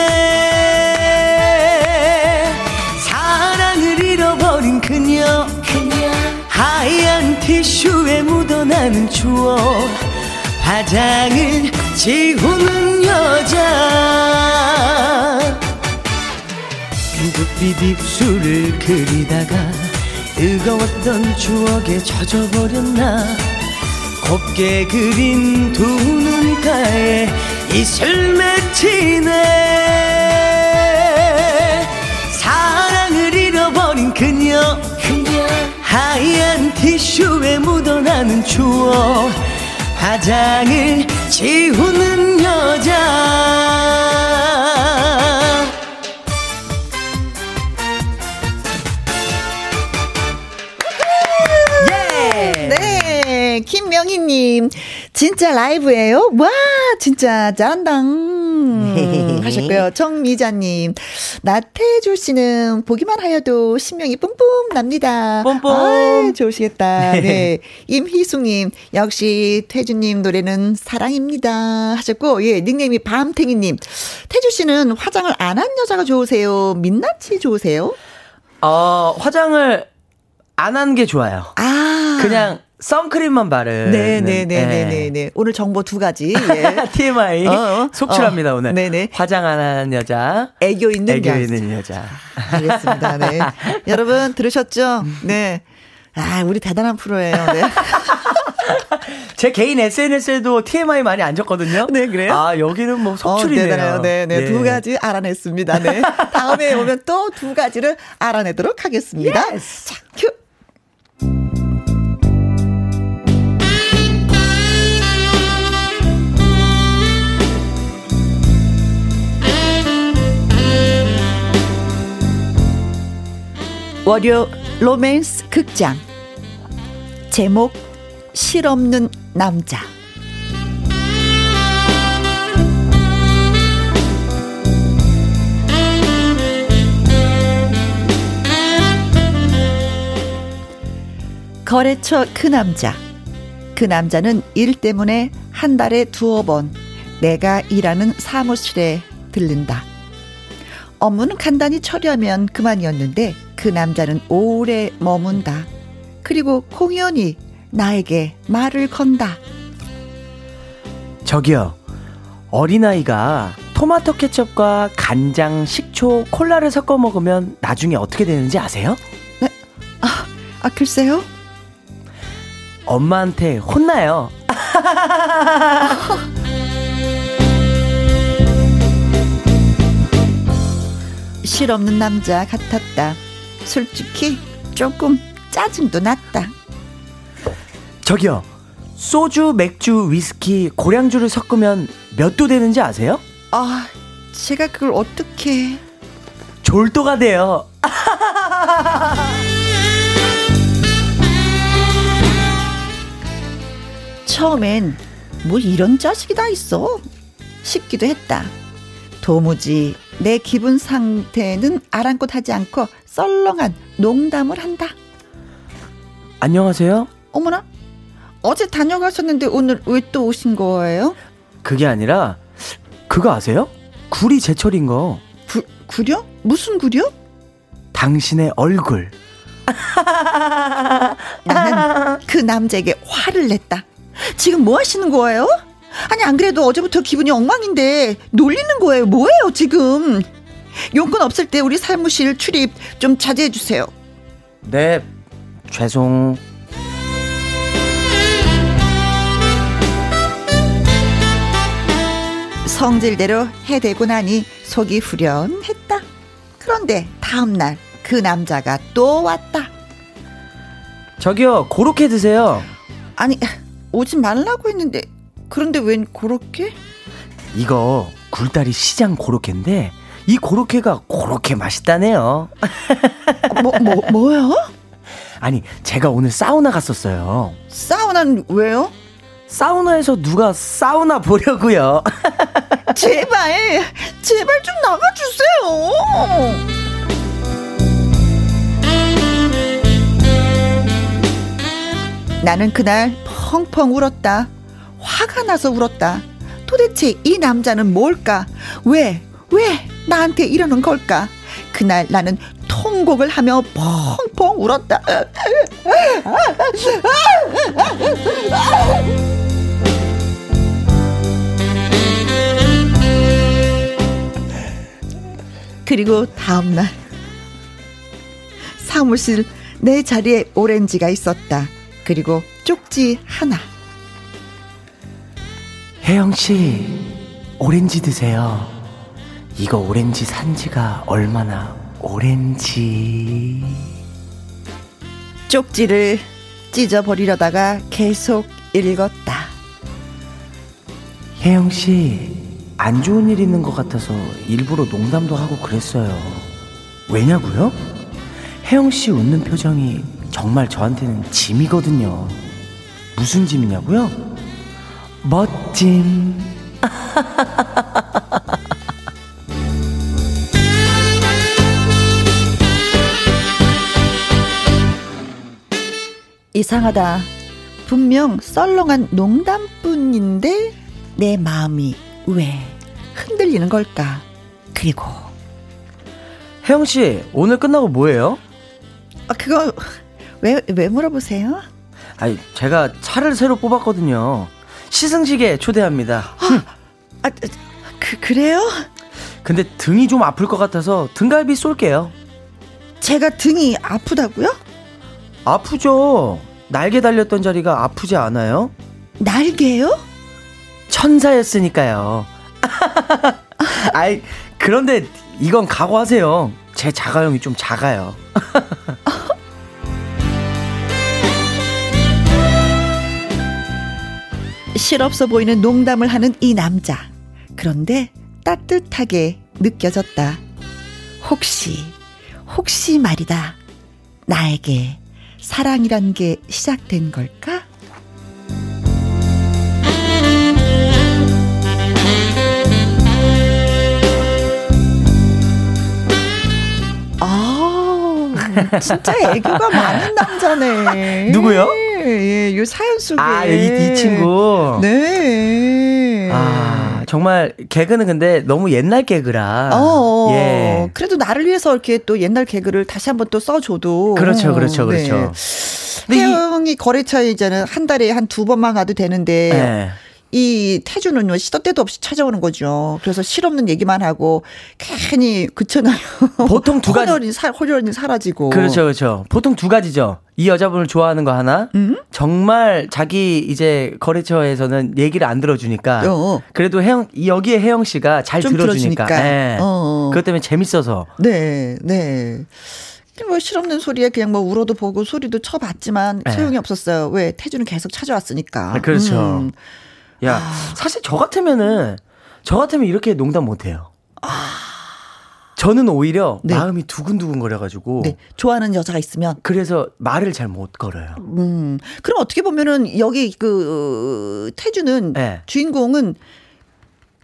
사랑을 잃어버린 그녀. 하얀 티슈에 묻어나는 추억. 화장을 지우는 여자 입술을 그리다가 뜨거웠던 추억에 젖어버렸나 곱게 그린 두 눈가에 이슬 맺히네 사랑을 잃어버린 그녀. 하얀 티슈에 묻어나는 추억. 화장을 지우는 여자 네, 김명희님. 진짜 라이브예요 와, 진짜 짠당. 하셨고요. 정미자님. 나태주 씨는 보기만 하여도 신명이 뿜뿜 납니다. 뿜뿜. 아, 좋으시겠다. 네. 임희숙님. 역시 태주님 노래는 사랑입니다. 하셨고, 예, 닉네임이 밤탱이님. 태주 씨는 화장을 안 한 여자가 좋으세요? 민낯이 좋으세요? 어, 화장을 안 한 게 좋아요. 아. 그냥 선크림만 바르는. 네네네네네. 네. 오늘 정보 두 가지. 예. TMI. 어, 어. 속출합니다, 어. 오늘. 네네. 화장 안 하는 여자. 애교 있는 애교 여자. 있는 여자. 알겠습니다. 네. 여러분 들으셨죠? 네. 아, 우리 대단한 프로예요. 네. 제 개인 SNS에도 TMI 많이 안 줬거든요. 네, 그래요? 아, 여기는 뭐 어, 속출이네요. 대단해요. 네, 네, 두 가지 알아냈습니다. 네. 다음에 오면 또 두 가지를 알아내도록 하겠습니다. 자, 큐. 월요 로맨스 극장. 제목 실없는 남자. 거래처 그 남자. 그 남자는 일 때문에 한 달에 두어 번 내가 일하는 사무실에 들른다. 업무는 간단히 처리하면 그만이었는데 그 남자는 오래 머문다. 그리고 공연히 나에게 말을 건다. 저기요. 어린아이가 토마토 케첩과 간장, 식초, 콜라를 섞어 먹으면 나중에 어떻게 되는지 아세요? 아, 글쎄요. 엄마한테 혼나요. 실없는 남자 같았다. 솔직히 조금 짜증도 났다. 저기요. 소주, 맥주, 위스키, 고량주를 섞으면 몇 도 되는지 아세요? 아, 제가 그걸 어떻게 졸도가 돼요. 처음엔 뭐 이런 자식이 다 있어 싶기도 했다. 도무지 내 기분 상태는 아랑곳하지 않고 썰렁한 농담을 한다. 안녕하세요? 어머나, 어제 다녀가셨는데 오늘 왜 또 오신 거예요? 그게 아니라 그거 아세요? 굴이 제철인 거. 구, 구려? 무슨 구려? 당신의 얼굴. 나는 그 남자에게 화를 냈다. 지금 뭐 하시는 거예요? 아니 안 그래도 어제부터 기분이 엉망인데 놀리는 거예요. 뭐예요 지금? 용건 없을 때 우리 사무실 출입 좀 자제해 주세요. 네, 죄송. 성질대로 해대고 나니 속이 후련했다. 그런데 다음날 그 남자가 또 왔다. 저기요, 고로케 드세요. 아니 오지 말라고 했는데 그런데 웬 그렇게? 이거 굴다리 시장 고로케인데 이 고로케가 고로케 맛있다네요. 뭐, 뭐, 뭐요? 아니, 제가 오늘 사우나 갔었어요. 사우나는 왜요? 사우나에서 누가 사우나 보려고요. 제발, 제발 좀 나가주세요. 나는 그날 펑펑 울었다. 화가 나서 울었다. 도대체 이 남자는 뭘까? 왜, 왜 나한테 이러는 걸까? 그날 나는 통곡을 하며 펑펑 울었다. 그리고 다음날 사무실 내 자리에 오렌지가 있었다. 그리고 쪽지 하나. 혜영 씨, 오렌지 드세요. 이거 오렌지 산 지가 얼마나 오렌지. 쪽지를 찢어버리려다가 계속 읽었다. 혜영 씨, 안 좋은 일 있는 것 같아서 일부러 농담도 하고 그랬어요. 왜냐고요? 혜영 씨 웃는 표정이 정말 저한테는 짐이거든요. 무슨 짐이냐고요? 멋짐. 이상하다. 분명 썰렁한 농담뿐인데 내 마음이 왜 흔들리는 걸까? 그리고 혜영 씨, 오늘 끝나고 뭐해요? 아 그거 왜왜 물어보세요? 아니, 제가 차를 새로 뽑았거든요. 시승식에 초대합니다. 아 그, 그래요? 근데 등이 좀 아플 것 같아서 등갈비 쏠게요. 제가 등이 아프다고요? 아프죠? 날개 달렸던 자리가 아프지 않아요? 날개요? 천사였으니까요. 아이, 그런데 이건 각오하세요. 제 자가용이 좀 작아요. 실없어 보이는 농담을 하는 이 남자. 그런데 따뜻하게 느껴졌다. 혹시, 혹시 말이다. 나에게 사랑이란 게 시작된 걸까? 아, 진짜 애교가 많은 남자네. 누구요? 예, 요 사연 속에. 아, 이, 이 친구. 네. 아, 정말 개그는 근데 너무 옛날 개그라. 어, 예. 그래도 나를 위해서 이렇게 또 옛날 개그를 다시 한번 또 써줘도. 그렇죠, 그렇죠, 네. 그렇죠. 근데 이- 태영이 거래처에 이제는 한 달에 한 두 번만 가도 되는데. 예. 이 태주는요 시도 때도 없이 찾아오는 거죠. 그래서 실없는 얘기만 하고 괜히 그렇잖아요. 보통 두 가지- 호련이 사, 호련이 사라지고. 그렇죠, 그렇죠. 보통 두 가지죠. 이 여자분을 좋아하는 거 하나, 음? 정말 자기 이제 거래처에서는 얘기를 안 들어주니까, 어. 그래도 혜영, 이 여기에 혜영 씨가 잘좀 들어주니까, 들어주니까. 예. 어. 그것 때문에 재밌어서. 네, 네. 뭐 실없는 소리에 그냥 뭐 울어도 보고 소리도 쳐봤지만 네. 소용이 없었어요. 왜 태주는 계속 찾아왔으니까. 아, 그렇죠. 음. 야, 아. 사실 저 같으면은, 저 같으면 이렇게 농담 못 해요. 아. 저는 오히려 네. 마음이 두근두근 거려가지고. 네. 좋아하는 여자가 있으면. 그래서 말을 잘 못 걸어요. 음. 그럼 어떻게 보면은 여기 그 태주는 네. 주인공은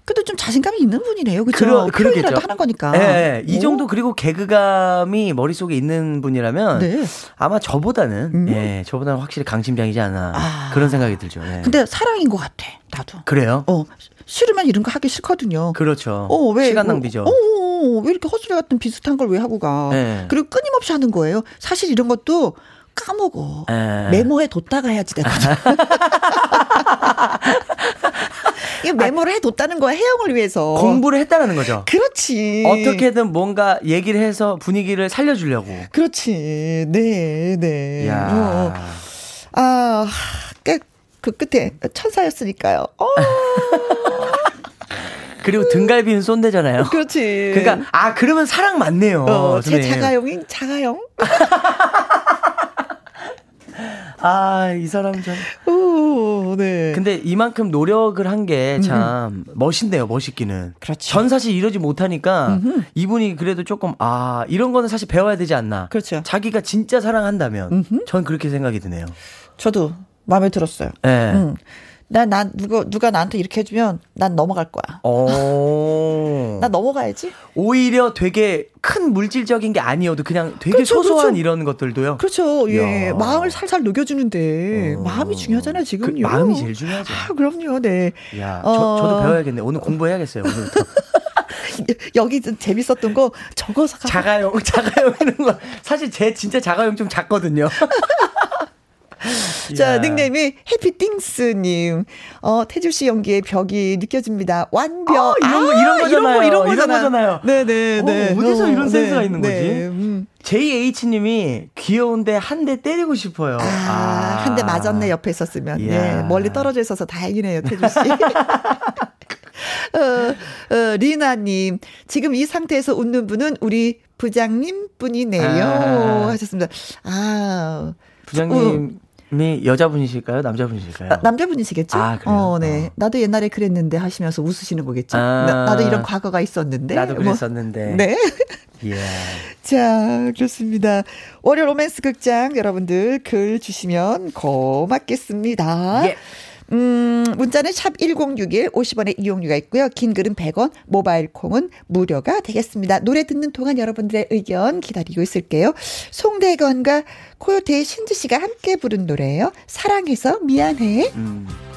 그래도 좀 자신감이 있는 분이네요. 그렇죠. 그러겠죠. 하는 거니까. 네, 이 정도 그리고 개그감이 머릿속에 있는 분이라면 네. 아마 저보다는 음. 예, 저보다는 확실히 강심장이지 않아. 아. 그런 생각이 들죠. 네. 근데 사랑인 것 같아. 나도. 그래요? 어. 싫으면 이런 거 하기 싫거든요. 그렇죠. 어, 왜 시간 낭비죠. 어, 어, 왜 이렇게 헛소리 같은 비슷한 걸 왜 하고 가? 네. 그리고 끊임없이 하는 거예요. 사실 이런 것도 까먹어. 에. 네. 메모해 뒀다가 해야지 되거든. 이 메모를 해뒀다는 거야 해영을 위해서 공부를 했다라는 거죠. 그렇지. 어떻게든 뭔가 얘기를 해서 분위기를 살려주려고. 그렇지. 네, 네. 야. 어. 아, 그 끝에 천사였으니까요. 어. 그리고 등갈비는 쏜대잖아요. 그렇지. 그러니까 아 그러면 사랑 맞네요. 어, 제 자가용인 자가용. 아, 이 사람 참. 오, 네. 근데 이만큼 노력을 한 게 참 멋있네요, 멋있기는. 그렇죠. 전 사실 이러지 못하니까 음흠. 이분이 그래도 조금, 아, 이런 거는 사실 배워야 되지 않나. 그렇죠. 자기가 진짜 사랑한다면 음흠. 전 그렇게 생각이 드네요. 저도 마음에 들었어요. 네. 음. 나, 나, 누가, 누가 나한테 이렇게 해주면 난 넘어갈 거야. 어. 나 넘어가야지. 오히려 되게 큰 물질적인 게 아니어도 그냥 되게 그렇죠, 소소한 그렇죠. 이런 것들도요. 그렇죠. 예. 마음을 살살 녹여주는데 어. 마음이 중요하잖아요, 지금. 그, 마음이 제일 중요하죠. 아, 그럼요, 네. 야, 어. 저, 저도 배워야겠네. 오늘 공부해야겠어요, 오늘부터. 여기 좀 재밌었던 거 적어서 가. 자가용, 자가용 이런 거. 사실 제 진짜 자가용 좀 작거든요. 자, 닉네임이 해피띵스님. 어, 태주 씨 연기의 벽이 느껴집니다. 완벽. 아, 이런 거, 이런 거잖아요. 이런, 거, 이런, 거잖아요. 네네, 네. 어, 디서 이런 어, 센스가 네, 있는 거지? 네, 음. JH님이 귀여운데 한 대 때리고 싶어요. 아, 아. 한 대 맞았네, 옆에 있었으면. 예, 멀리 떨어져 있어서 다행이네요, 태주 씨. 어, 어, 리나님, 지금 이 상태에서 웃는 분은 우리 부장님 뿐이네요. 아. 하셨습니다. 아. 부장님. 어. 이 여자분이실까요? 남자분이실까요? 아, 남자분이시겠죠? 아, 그래요? 어, 네. 어. 나도 옛날에 그랬는데 하시면서 웃으시는 거겠죠? 아, 나, 도 이런 과거가 있었는데. 나도 뭐. 그랬었는데. 뭐, 네. yeah. 자, 그렇습니다. 월요 로맨스 극장 여러분들 글 주시면 고맙겠습니다. 예. 음, 문자는 샵 1061, 50원의 이용료가 있고요. 긴 글은 100원, 모바일 콩은 무료가 되겠습니다. 노래 듣는 동안 여러분들의 의견 기다리고 있을게요. 송대건과 코요태의 신지 씨가 함께 부른 노래예요. 사랑해서 미안해. 음.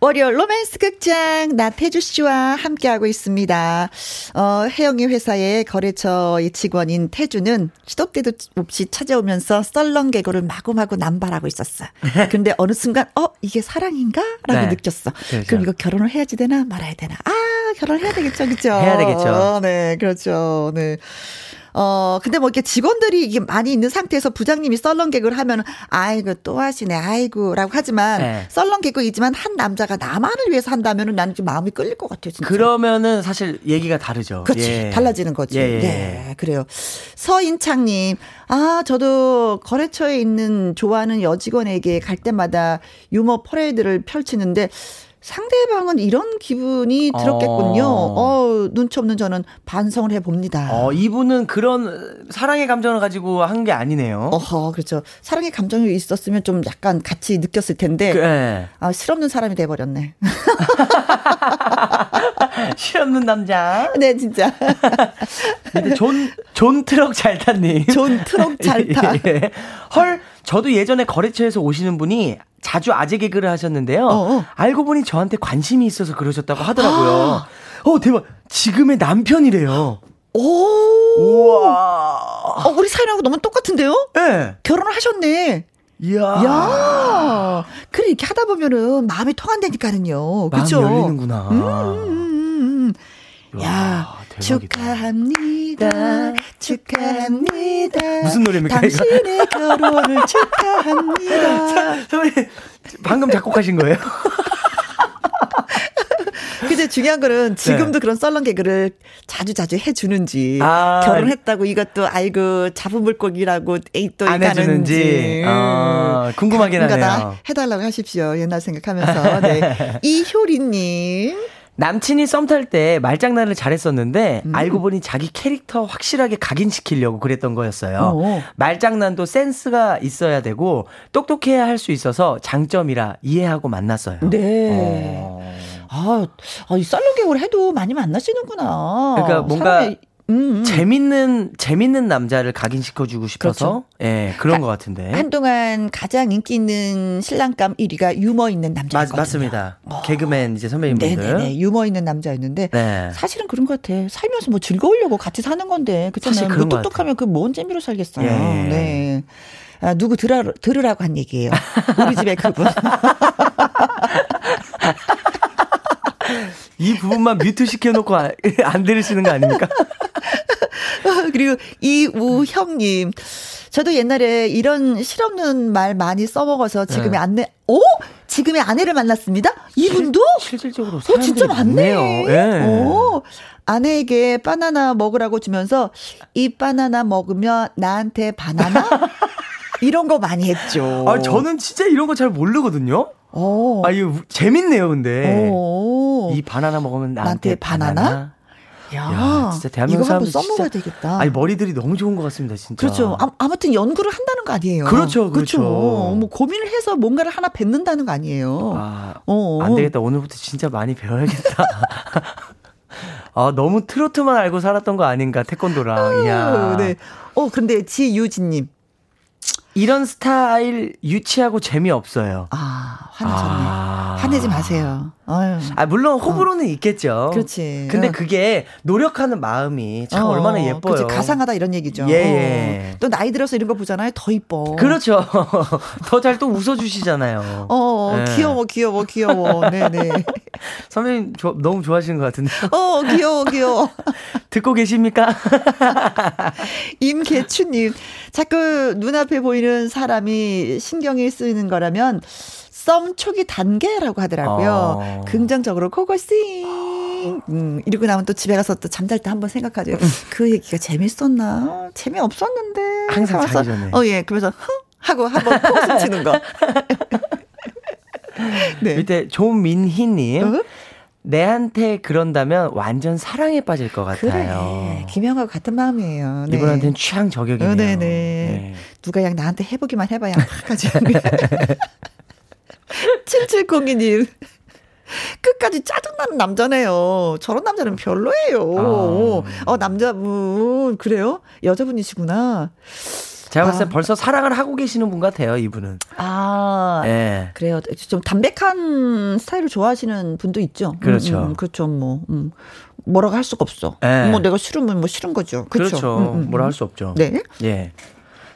월요 로맨스 극장 나태주 씨와 함께하고 있습니다. 어, 혜영이 회사의 거래처의 직원인 태주는 시도 때도 없이 찾아오면서 썰렁 개그를 마구마구 남발하고 있었어. 근데 어느 순간 어 이게 사랑인가? 라고 네. 느꼈어. 그렇죠. 그럼 이거 결혼을 해야지 되나 말아야 되나? 아 결혼을 해야 되겠죠, 그렇죠? 해야 되겠죠. 어, 네, 그렇죠. 네. 어, 근데 뭐 이렇게 직원들이 이게 많이 있는 상태에서 부장님이 썰렁 개그를 하면 아이고 또 하시네 아이고라고 하지만 네. 썰렁 개그이지만 한 남자가 나만을 위해서 한다면은 나는 좀 마음이 끌릴 것 같아요. 진짜. 그러면은 사실 얘기가 다르죠. 그렇지. 예. 달라지는 거지. 예, 예. 네, 그래요. 서인창 님, 아 저도 거래처에 있는 좋아하는 여직원에게 갈 때마다 유머 퍼레이드를 펼치는데 상대방은 이런 기분이 들었겠군요. 어, 어 눈치 없는 저는 반성을 해봅니다. 어, 이분은 그런 사랑의 감정을 가지고 한 게 아니네요. 어허, 그렇죠. 사랑의 감정이 있었으면 좀 약간 같이 느꼈을 텐데, 그, 네. 아, 실없는 사람이 돼버렸네. 실없는 남자. 네, 진짜. 근데 존, 존 트럭 잘 탔니? 존 트럭 잘 타. 예. 헐, 저도 예전에 거래처에서 오시는 분이 자주 아재 개그를 하셨는데요. 어어. 알고 보니 저한테 관심이 있어서 그러셨다고 하더라고요. 아. 어, 대박. 지금의 남편이래요. 오. 우와. 어, 우리 사연하고 너무 똑같은데요? 네. 결혼을 하셨네. 이야. 야. 그래, 이렇게 하다 보면은 마음이 통한다니까는요. 그쵸? 마음이 열리는구나. 음, 음, 음. 야, 대박이다. 축하합니다. 축하합니다. 무슨 노래입니까? 당신의 결혼을 축하합니다. 선배님, 방금 작곡하신 거예요? 근데 중요한 거는 지금도 그런 썰렁 개그를 자주 자주 해주는지 네. 아. 결혼했다고 이것도 아이고 잡은 물고기라고 에이 또 안 해주는지. 아, 궁금하긴 가끔가다 하네요. 해달라고 하십시오. 옛날 생각하면서. 네. 이효리님. 남친이 썸 탈 때 말장난을 잘했었는데 음. 알고 보니 자기 캐릭터 확실하게 각인시키려고 그랬던 거였어요. 어. 말장난도 센스가 있어야 되고 똑똑해야 할 수 있어서 장점이라 이해하고 만났어요. 네. 어. 아, 아, 이 썰렁 개그를 해도 많이 만나시는구나. 그러니까 뭔가 음, 음. 재밌는 재밌는 남자를 각인시켜주고 싶어서 예 그런 것 같은데 한동안 가장 인기 있는 신랑감 1위가 유머 있는 맞, 남자였거든요. 맞 습니다. 개그맨 이제 선배님분들 네네네. 유머 있는 남자였는데 네. 사실은 그런 것 같아. 살면서 뭐 즐거우려고 같이 사는 건데 그렇잖아요. 뭐 똑똑하면 그 뭔 재미로 살겠어요. 예. 네. 아, 누구 들으라, 들으라고 한 얘기예요. 우리 집에 그분. 이 부분만 뮤트 시켜놓고 안, 안 들으시는 거 아닙니까? 그리고 이우형님. 저도 옛날에 이런 실없는 말 많이 써먹어서 지금의 네. 아내, 오? 지금의 아내를 만났습니다? 이분도? 실질적으로 어, 진짜 많네. 많네요. 예. 오, 아내에게 바나나 먹으라고 주면서 이 바나나 먹으면 나한테 바나나? 이런 거 많이 했죠. 아 저는 진짜 이런 거 잘 모르거든요. 오. 아 이거 재밌네요, 근데 오. 이 바나나 먹으면 나한테, 나한테 바나나? 바나나? 야, 야, 진짜 대한민국 이거 한번 사람들 써먹어야 진짜- 되겠다. 아니 머리들이 너무 좋은 것 같습니다, 진짜. 그렇죠. 아, 아무튼 연구를 한다는 거 아니에요. 그렇죠, 그렇죠. 뭐 고민을 해서 뭔가를 하나 뱉는다는 거 아니에요. 아, 어. 안 되겠다. 오늘부터 진짜 많이 배워야겠다. 아, 너무 트로트만 알고 살았던 거 아닌가, 태권도랑. 이야. 네. 어, 근데 지유진님. 이런 스타일 유치하고 재미없어요. 아, 화내셨네. 아. 화내지 마세요. 아유. 아, 물론 호불호는 있겠죠. 그렇지. 근데 어. 그게 노력하는 마음이 참 어, 얼마나 예뻐요. 그치, 가상하다 이런 얘기죠. 예, 예. 어. 또 나이 들어서 이런 거 보잖아요. 더 이뻐. 그렇죠. 더 잘 또 웃어주시잖아요. 어, 예. 귀여워, 귀여워, 귀여워. 네네. 선배님 조- 너무 좋아하시는 것 같은데. 어, 귀여워, 귀여워. 듣고 계십니까? 임계추님, 자꾸 눈앞에 보이는 사람이 신경이 쓰이는 거라면 썸 초기 단계라고 하더라고요. 어. 긍정적으로 고고싱. 음, 이러고 나면 또 집에 가서 또 잠잘 때 한번 생각하죠. 그 얘기가 재밌었나? 재미없었는데. 항상 자기 전에. 어, 예. 그러면서 흥! 하고 한번 코웃음 치는 거. 네. 밑에 조민희님. 어? 내한테 그런다면 완전 사랑에 빠질 것 같아요. 그래. 김영하고 같은 마음이에요. 네. 이분한테는 취향 저격이네요. 어, 네네. 네. 누가 그냥 나한테 해보기만 해봐야 막 하지. 7702님. 끝까지 짜증나는 남자네요. 저런 남자는 별로예요. 아. 어, 남자분, 그래요? 여자분이시구나. 제가 봤을 때 아. 벌써 사랑을 하고 계시는 분 같아요, 이분은. 아. 예. 그래요. 좀 담백한 스타일을 좋아하시는 분도 있죠. 음, 그렇죠. 음, 그렇죠. 뭐, 음. 뭐라고 할 수가 없어. 예. 뭐 내가 싫으면 뭐 싫은 거죠. 그렇죠. 그렇죠. 음, 음, 뭐라 음. 할수 없죠. 네. 예.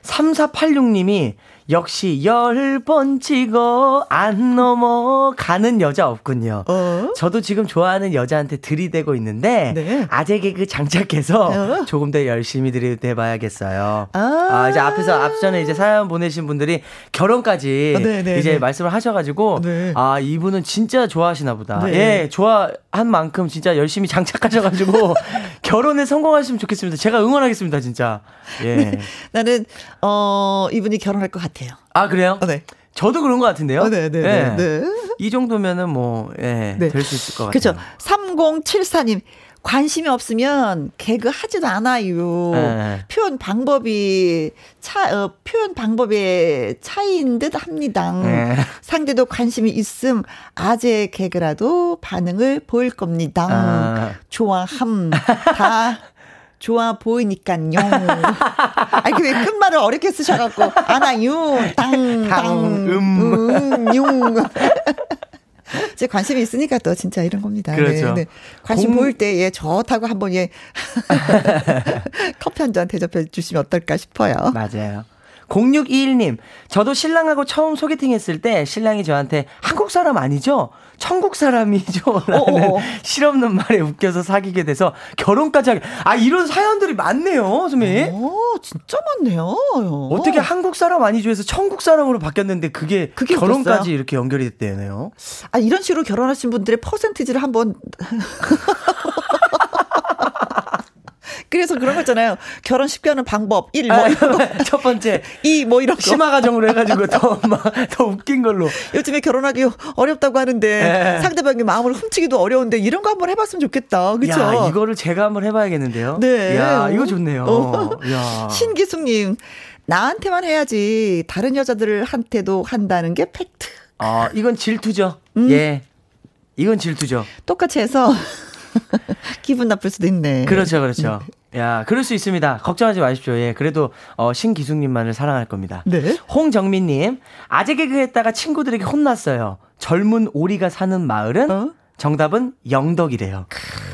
3486님이 역시 열 번 찍어 안 넘어가는 여자 없군요. 어? 저도 지금 좋아하는 여자한테 들이대고 있는데 네. 아재 개그 장착해서 어. 조금 더 열심히 들이대봐야겠어요. 아. 이제 앞에서 앞전에 이제 사연 보내신 분들이 결혼까지 어, 네, 네, 이제 네. 말씀을 하셔가지고 네. 아 이분은 진짜 좋아하시나 보다. 네. 예, 좋아한 만큼 진짜 열심히 장착하셔가지고 결혼에 성공하시면 좋겠습니다. 제가 응원하겠습니다, 진짜. 예. 나는, 어, 이분이 결혼할 것 같아 요. 아 그래요? 어, 네. 저도 그런 것 같은데요. 어, 네, 네, 예. 네, 네. 이 정도면은 뭐, 예, 네. 될수 있을 것 같아요. 그렇죠. 3074님. 관심이 없으면 개그 하지도 않아요. 네. 표현 방법이 차, 어, 표현 방법의 차이인 듯 합니다. 네. 상대도 관심이 있음 아재 개그라도 반응을 보일 겁니다. 아. 좋아함 다 좋아 보이니까요. 아니 그 왜 끝말을 어렵게 쓰셔갖고 아나유 땅땅 당, 음. 음, 융. 제 관심이 있으니까 또 진짜 이런 겁니다. 그렇죠. 네, 네. 관심 공- 보일 때예 좋다고 한번 예 커피 한 잔 대접해 주시면 어떨까 싶어요. 맞아요. 0621님, 저도 신랑하고 처음 소개팅 했을 때 신랑이 저한테 한국 사람 아니죠? 천국 사람이죠? 라는 어, 어. 실없는 말에 웃겨서 사귀게 돼서 결혼까지 하게. 아, 이런 사연들이 많네요, 선배님. 오, 진짜 많네요. 어떻게 한국 사람 아니죠 해서 천국 사람으로 바뀌었는데 그게, 그게 결혼까지 웃겼어요? 이렇게 연결이 됐대요. 아, 이런 식으로 결혼하신 분들의 퍼센티지를 한번 그래서 그런 거 있잖아요. 결혼 쉽게 하는 방법 1, 뭐. 아, 첫 번째. 2, 뭐 이런 거. 심화가정으로 해가지고 더, 막, 더 웃긴 걸로. 요즘에 결혼하기 어렵다고 하는데 네. 상대방의 마음을 훔치기도 어려운데 이런 거 한번 해봤으면 좋겠다. 그쵸? 야, 이거를 제가 한번 해봐야겠는데요. 네. 야, 이거 좋네요. 어. 야. 신기숙님. 나한테만 해야지 다른 여자들한테도 한다는 게 팩트. 아, 이건 질투죠. 음. 예. 이건 질투죠. 똑같이 해서 기분 나쁠 수도 있네. 그렇죠, 그렇죠. 야, 그럴 수 있습니다. 걱정하지 마십시오. 예, 그래도 어, 신기숙님만을 사랑할 겁니다. 네. 홍정민님, 아재 개그 했다가 친구들에게 혼났어요. 젊은 오리가 사는 마을은 어? 정답은 영덕이래요.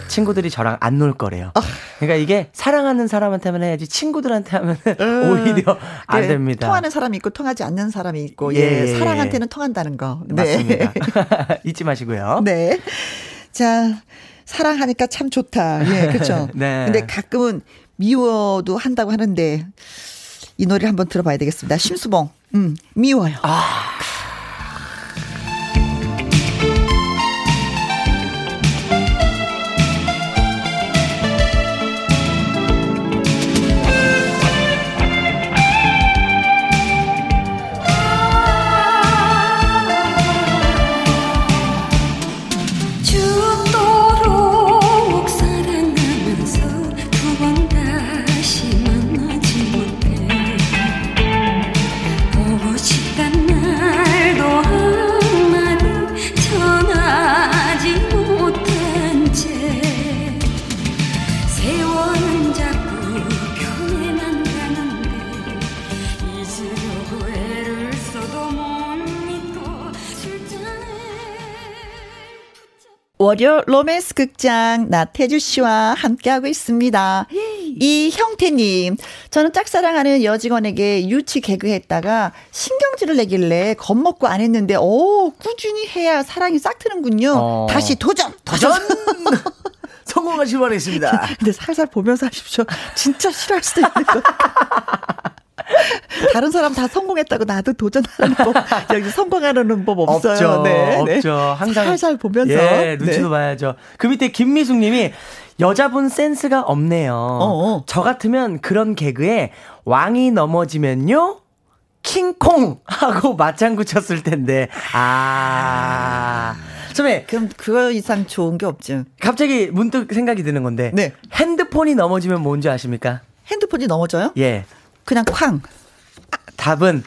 친구들이 저랑 안 놀 거래요. 아. 그러니까 이게 사랑하는 사람한테만 해야지 친구들한테 하면 음. 오히려 안 네, 됩니다. 통하는 사람이 있고 통하지 않는 사람이 있고 예, 예 사랑한테는 통한다는 거. 네. 맞습니다. 잊지 마시고요. 네. 자, 사랑하니까 참 좋다. 예, 그렇죠. 네. 근데 가끔은 미워도 한다고 하는데 이 노래를 한번 들어봐야 되겠습니다. 심수봉, 음, 미워요. 아. 월요 로맨스 극장 나태주 씨와 함께하고 있습니다. 이형태님, 저는 짝사랑하는 여직원에게 유치 개그했다가 신경질을 내길래 겁먹고 안 했는데, 오, 꾸준히 해야 사랑이 싹 트는군요. 어. 다시 도전! 도전! 성공하실 바라겠습니다. 근데 살살 보면서 하십시오. 진짜 싫어할 수도 있는 거. 다른 사람 다 성공했다고 나도 도전하는 법, 여기 성공하는 법 없어요. 없죠. 네, 네. 없죠. 항상 살살 보면서 예, 눈치도 네. 봐야죠. 그 밑에 김미숙 님이 여자분 센스가 없네요. 어어. 저 같으면 그런 개그에 왕이 넘어지면요? 킹콩! 하고 맞장구 쳤을 텐데. 아. 처음에. 그럼 그거 이상 좋은 게 없죠. 갑자기 문득 생각이 드는 건데. 네. 핸드폰이 넘어지면 뭔지 아십니까? 핸드폰이 넘어져요? 예. 그냥 쾅. 답은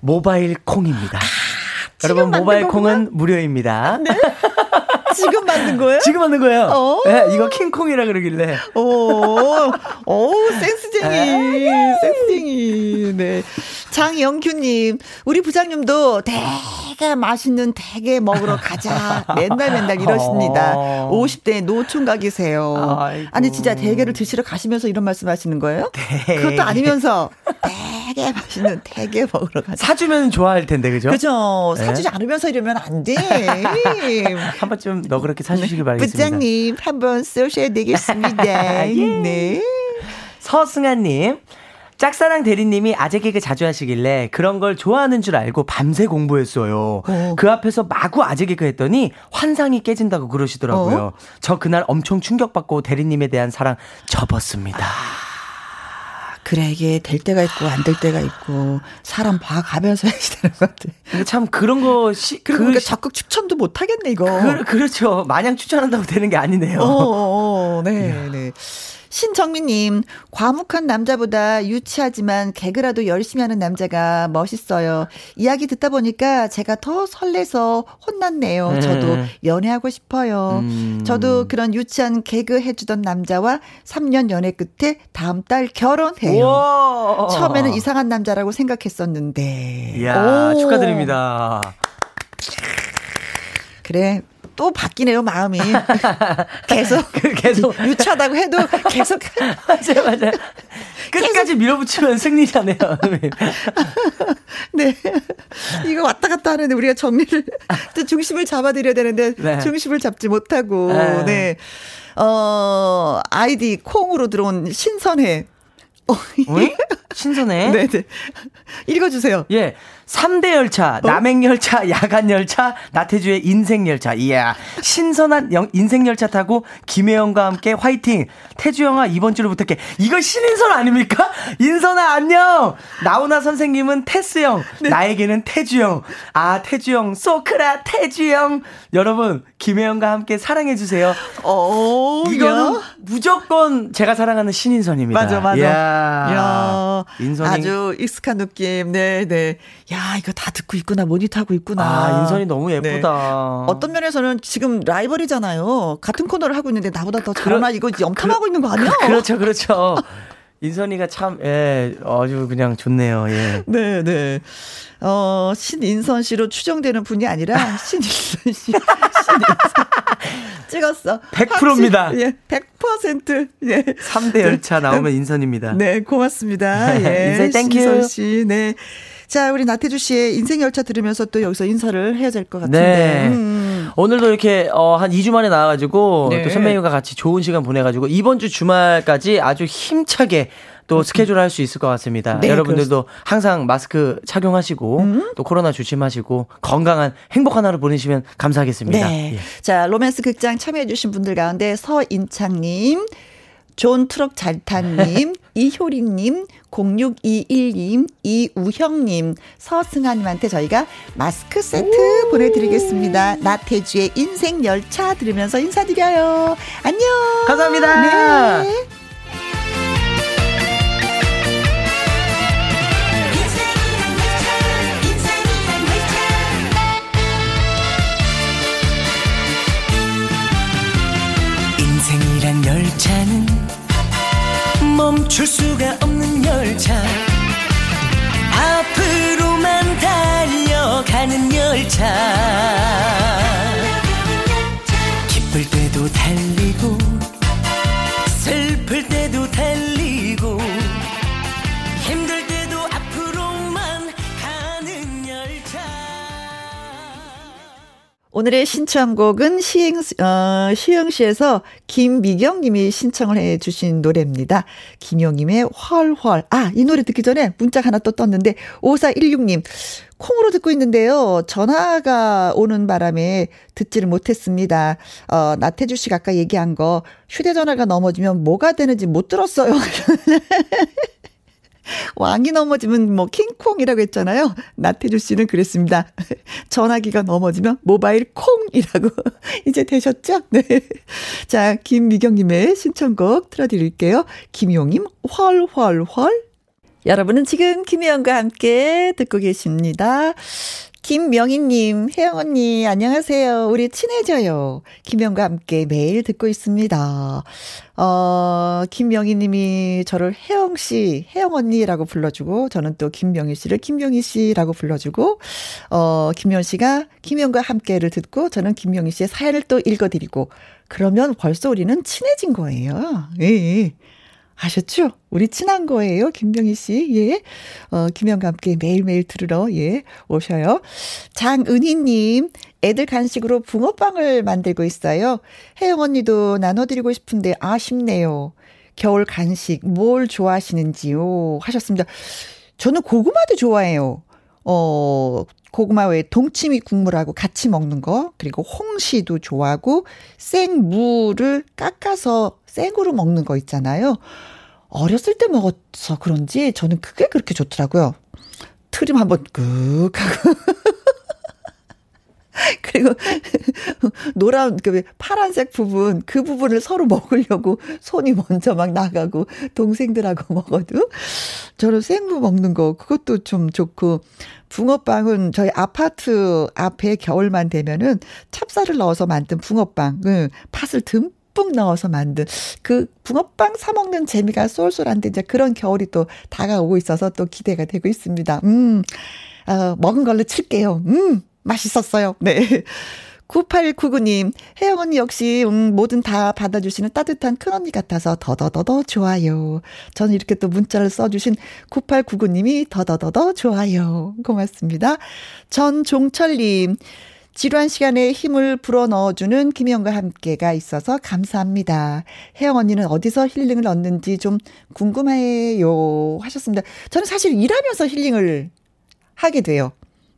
모바일 콩입니다. 아, 여러분 모바일 콩은 무료입니다. 네? 지금 만든 거예요? 지금 만든 거예요. 어. 네, 이거 킹콩이라 그러길래. 오, 오, 센스쟁이, 아. 센스쟁이. 네. 장영규님, 우리 부장님도 되게 맛있는 대게 먹으러 가자. 맨날 맨날 이러십니다. 어. 50대 노총각이세요. 아이고. 아니, 진짜 대게를 드시러 가시면서 이런 말씀 하시는 거예요? 네. 그것도 아니면서 되게 맛있는 대게 먹으러 가자. 사주면 좋아할 텐데, 그죠? 그죠. 네. 사주지 않으면서 이러면 안 돼. 한 번쯤 너 그렇게 사주시길 네. 바라겠습니다. 부장님, 한번 쏘셔야 되겠습니다. 예. 네. 서승아님. 짝사랑 대리님이 아재 개그 자주 하시길래 그런 걸 좋아하는 줄 알고 밤새 공부했어요. 어. 그 앞에서 마구 아재 개그 했더니 환상이 깨진다고 그러시더라고요. 어? 저 그날 엄청 충격받고 대리님에 대한 사랑 접었습니다. 아. 그래 이게 될 때가 있고 안 될 때가 있고 사람 봐가면서 해야 되는 것 같아. 참 그런 거 시 그리고 그, 그러니까 적극 추천도 못 하겠네 이거. 그, 그렇죠. 마냥 추천한다고 되는 게 아니네요. 어, 어, 어 네, 네. 신정민님, 과묵한 남자보다 유치하지만 개그라도 열심히 하는 남자가 멋있어요. 이야기 듣다 보니까 제가 더 설레서 혼났네요. 네. 저도 연애하고 싶어요. 음. 저도 그런 유치한 개그 해주던 남자와 3년 연애 끝에 다음 달 결혼해요. 처음에는 이상한 남자라고 생각했었는데. 이야, 오. 축하드립니다. 그래, 또 바뀌네요, 마음이. 계속. 그 계속. 유치하다고 해도 계속. 맞아요, 맞아요. 끝까지 밀어붙이면 승리잖아요. 네. 이거 왔다 갔다 하는데 우리가 정리를, 또 중심을 잡아드려야 되는데, 네. 중심을 잡지 못하고, 네. 네. 어, 아이디 콩으로 들어온 신선해. 어? 신선해? 네네. 읽어주세요. 예. 3대 열차, 어? 남행열차, 야간열차, 나태주의 인생열차. 이야. 신선한 영, 인생열차 타고 김혜영과 함께 화이팅! 태주영아, 이번 주로 부탁해. 이거 신인선 아닙니까? 인선아, 안녕! 나훈아 선생님은 태스형, 네. 나에게는 태주영. 아, 태주영, 소크라, 태주영. 여러분, 김혜영과 함께 사랑해주세요. 어, 이거는 야. 무조건 제가 사랑하는 신인선입니다. 맞아, 맞아. 이야. 야. 인선이. 아주 익숙한 느낌. 네, 네. 야, 이거 다 듣고 있구나. 모니터하고 있구나. 아, 인선이 너무 네. 예쁘다. 네. 어떤 면에서는 지금 라이벌이잖아요. 같은 코너를 하고 있는데 나보다 더 잘하나 이거 염탐하고 그, 있는 거 아니야? 그, 그렇죠, 그렇죠. 인선이가 참, 예, 아주 그냥 좋네요, 예. 네, 네. 어, 신인선 씨로 추정되는 분이 아니라 신인선 씨. 신인선. 찍었어. 100%입니다. 예, 100%. 예. 3대 열차 나오면 인선입니다. 네, 고맙습니다. 예. 인선 thank you. 신선 씨, 네. 자, 우리 나태주 씨의 인생 열차 들으면서 또 여기서 인사를 해야 될 것 같은데. 네. 음. 오늘도 이렇게 어, 한 2주 만에 나와가지고 네. 또 선배님과 같이 좋은 시간 보내가지고 이번 주 주말까지 아주 힘차게 또 스케줄 할수 있을 것 같습니다. 네, 여러분들도 그렇습니다. 항상 마스크 착용하시고 음? 또 코로나 조심하시고 건강한 행복한 하루 보내시면 감사하겠습니다. 네. 예. 자, 로맨스 극장 참여해주신 분들 가운데 서인창님, 존 트럭 잘탄님, 이효리님, 0621님, 이우형님, 서승아님한테 저희가 마스크 세트 보내드리겠습니다. 나태주의 인생 열차 들으면서 인사드려요. 안녕. 감사합니다. 네. 인생이란 열차는 멈출 수가 없는 열차. 앞으로만 달려가는 열차. 기쁠 때도 달리고 오늘의 신청곡은 시행, 어, 시흥시에서 김미경 님이 신청을 해 주신 노래입니다. 김용님의 헐헐. 아, 이 노래 듣기 전에 문자 하나 또 떴는데, 5416님. 콩으로 듣고 있는데요. 전화가 오는 바람에 듣지를 못했습니다. 어, 나태주 씨가 아까 얘기한 거 휴대전화가 넘어지면 뭐가 되는지 못 들었어요. 왕이 넘어지면 뭐 킹콩이라고 했잖아요. 나태주 씨는 그랬습니다. 전화기가 넘어지면 모바일 콩이라고 이제 되셨죠? 네. 자, 김미경님의 신청곡 틀어드릴게요. 김용님, 헐헐헐. 여러분은 지금 김혜영과 함께 듣고 계십니다. 김명희님, 혜영 언니, 안녕하세요. 우리 친해져요. 김영과 함께 매일 듣고 있습니다. 어, 김명희 님이 저를 혜영 씨, 혜영 언니라고 불러주고, 저는 또 김명희 씨를 김명희 씨라고 불러주고, 어, 김명 씨가 김영과 함께를 듣고, 저는 김명희 씨의 사연을 또 읽어드리고, 그러면 벌써 우리는 친해진 거예요. 예. 예. 아셨죠? 우리 친한 거예요, 김병희 씨. 예. 어, 김영과 함께 매일매일 들으러, 예, 오셔요. 장은희님, 애들 간식으로 붕어빵을 만들고 있어요. 혜영 언니도 나눠드리고 싶은데 아쉽네요. 겨울 간식, 뭘 좋아하시는지요? 하셨습니다. 저는 고구마도 좋아해요. 어, 고구마 외에 동치미 국물하고 같이 먹는 거, 그리고 홍시도 좋아하고, 생무를 깎아서 생으로 먹는 거 있잖아요. 어렸을 때 먹어서 그런지 저는 그게 그렇게 좋더라고요. 트림 한번 끄 하고. 그리고 노란 그 파란색 부분 그 부분을 서로 먹으려고 손이 먼저 막 나가고 동생들하고 먹어도 저는 생무 먹는 거 그것도 좀 좋고 붕어빵은 저희 아파트 앞에 겨울만 되면은 찹쌀을 넣어서 만든 붕어빵, 팥을 듬뿍 넣어서 만든 그 붕어빵 사 먹는 재미가 쏠쏠한데 이제 그런 겨울이 또 다가오고 있어서 또 기대가 되고 있습니다. 음, 어, 먹은 걸로 칠게요. 음, 맛있었어요. 네. 9899님, 혜영 언니 역시, 음, 뭐든 다 받아주시는 따뜻한 큰 언니 같아서 더더더더 좋아요. 저는 이렇게 또 문자를 써주신 9899님이 더더더더 좋아요. 고맙습니다. 전종철님, 지루한 시간에 힘을 불어 넣어주는 김희영과 함께가 있어서 감사합니다. 혜영 언니는 어디서 힐링을 얻는지 좀 궁금해요. 하셨습니다. 저는 사실 일하면서 힐링을 하게 돼요.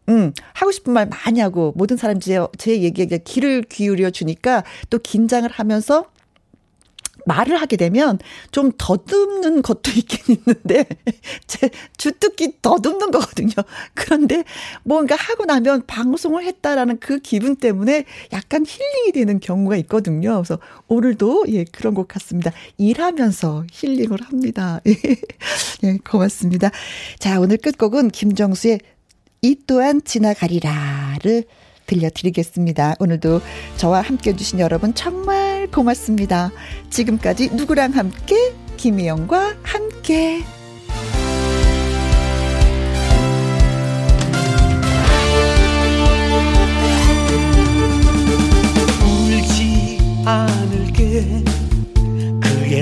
음, 하고 싶은 말 많이 하고 모든 사람이 제, 제 얘기에 귀를 기울여 주니까 또 긴장을 하면서 말을 하게 되면 좀 더듬는 것도 있긴 있는데, 제 주특기 더듬는 거거든요. 그런데 뭔가 하고 나면 방송을 했다라는 그 기분 때문에 약간 힐링이 되는 경우가 있거든요. 그래서 오늘도 예, 그런 것 같습니다. 일하면서 힐링을 합니다. 예, 고맙습니다. 자, 오늘 끝곡은 김정수의 이 또한 지나가리라를 들려드리겠습니다. 오늘도 저와 함께 해주신 여러분 정말 고맙습니다. 지금까지 누구랑 함께? 김희영과 함께. 울지 않을게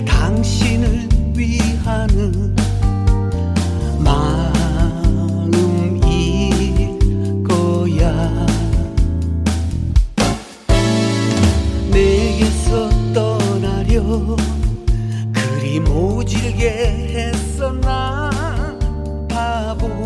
당신을 위하는 그리 모질게 했었나 바보.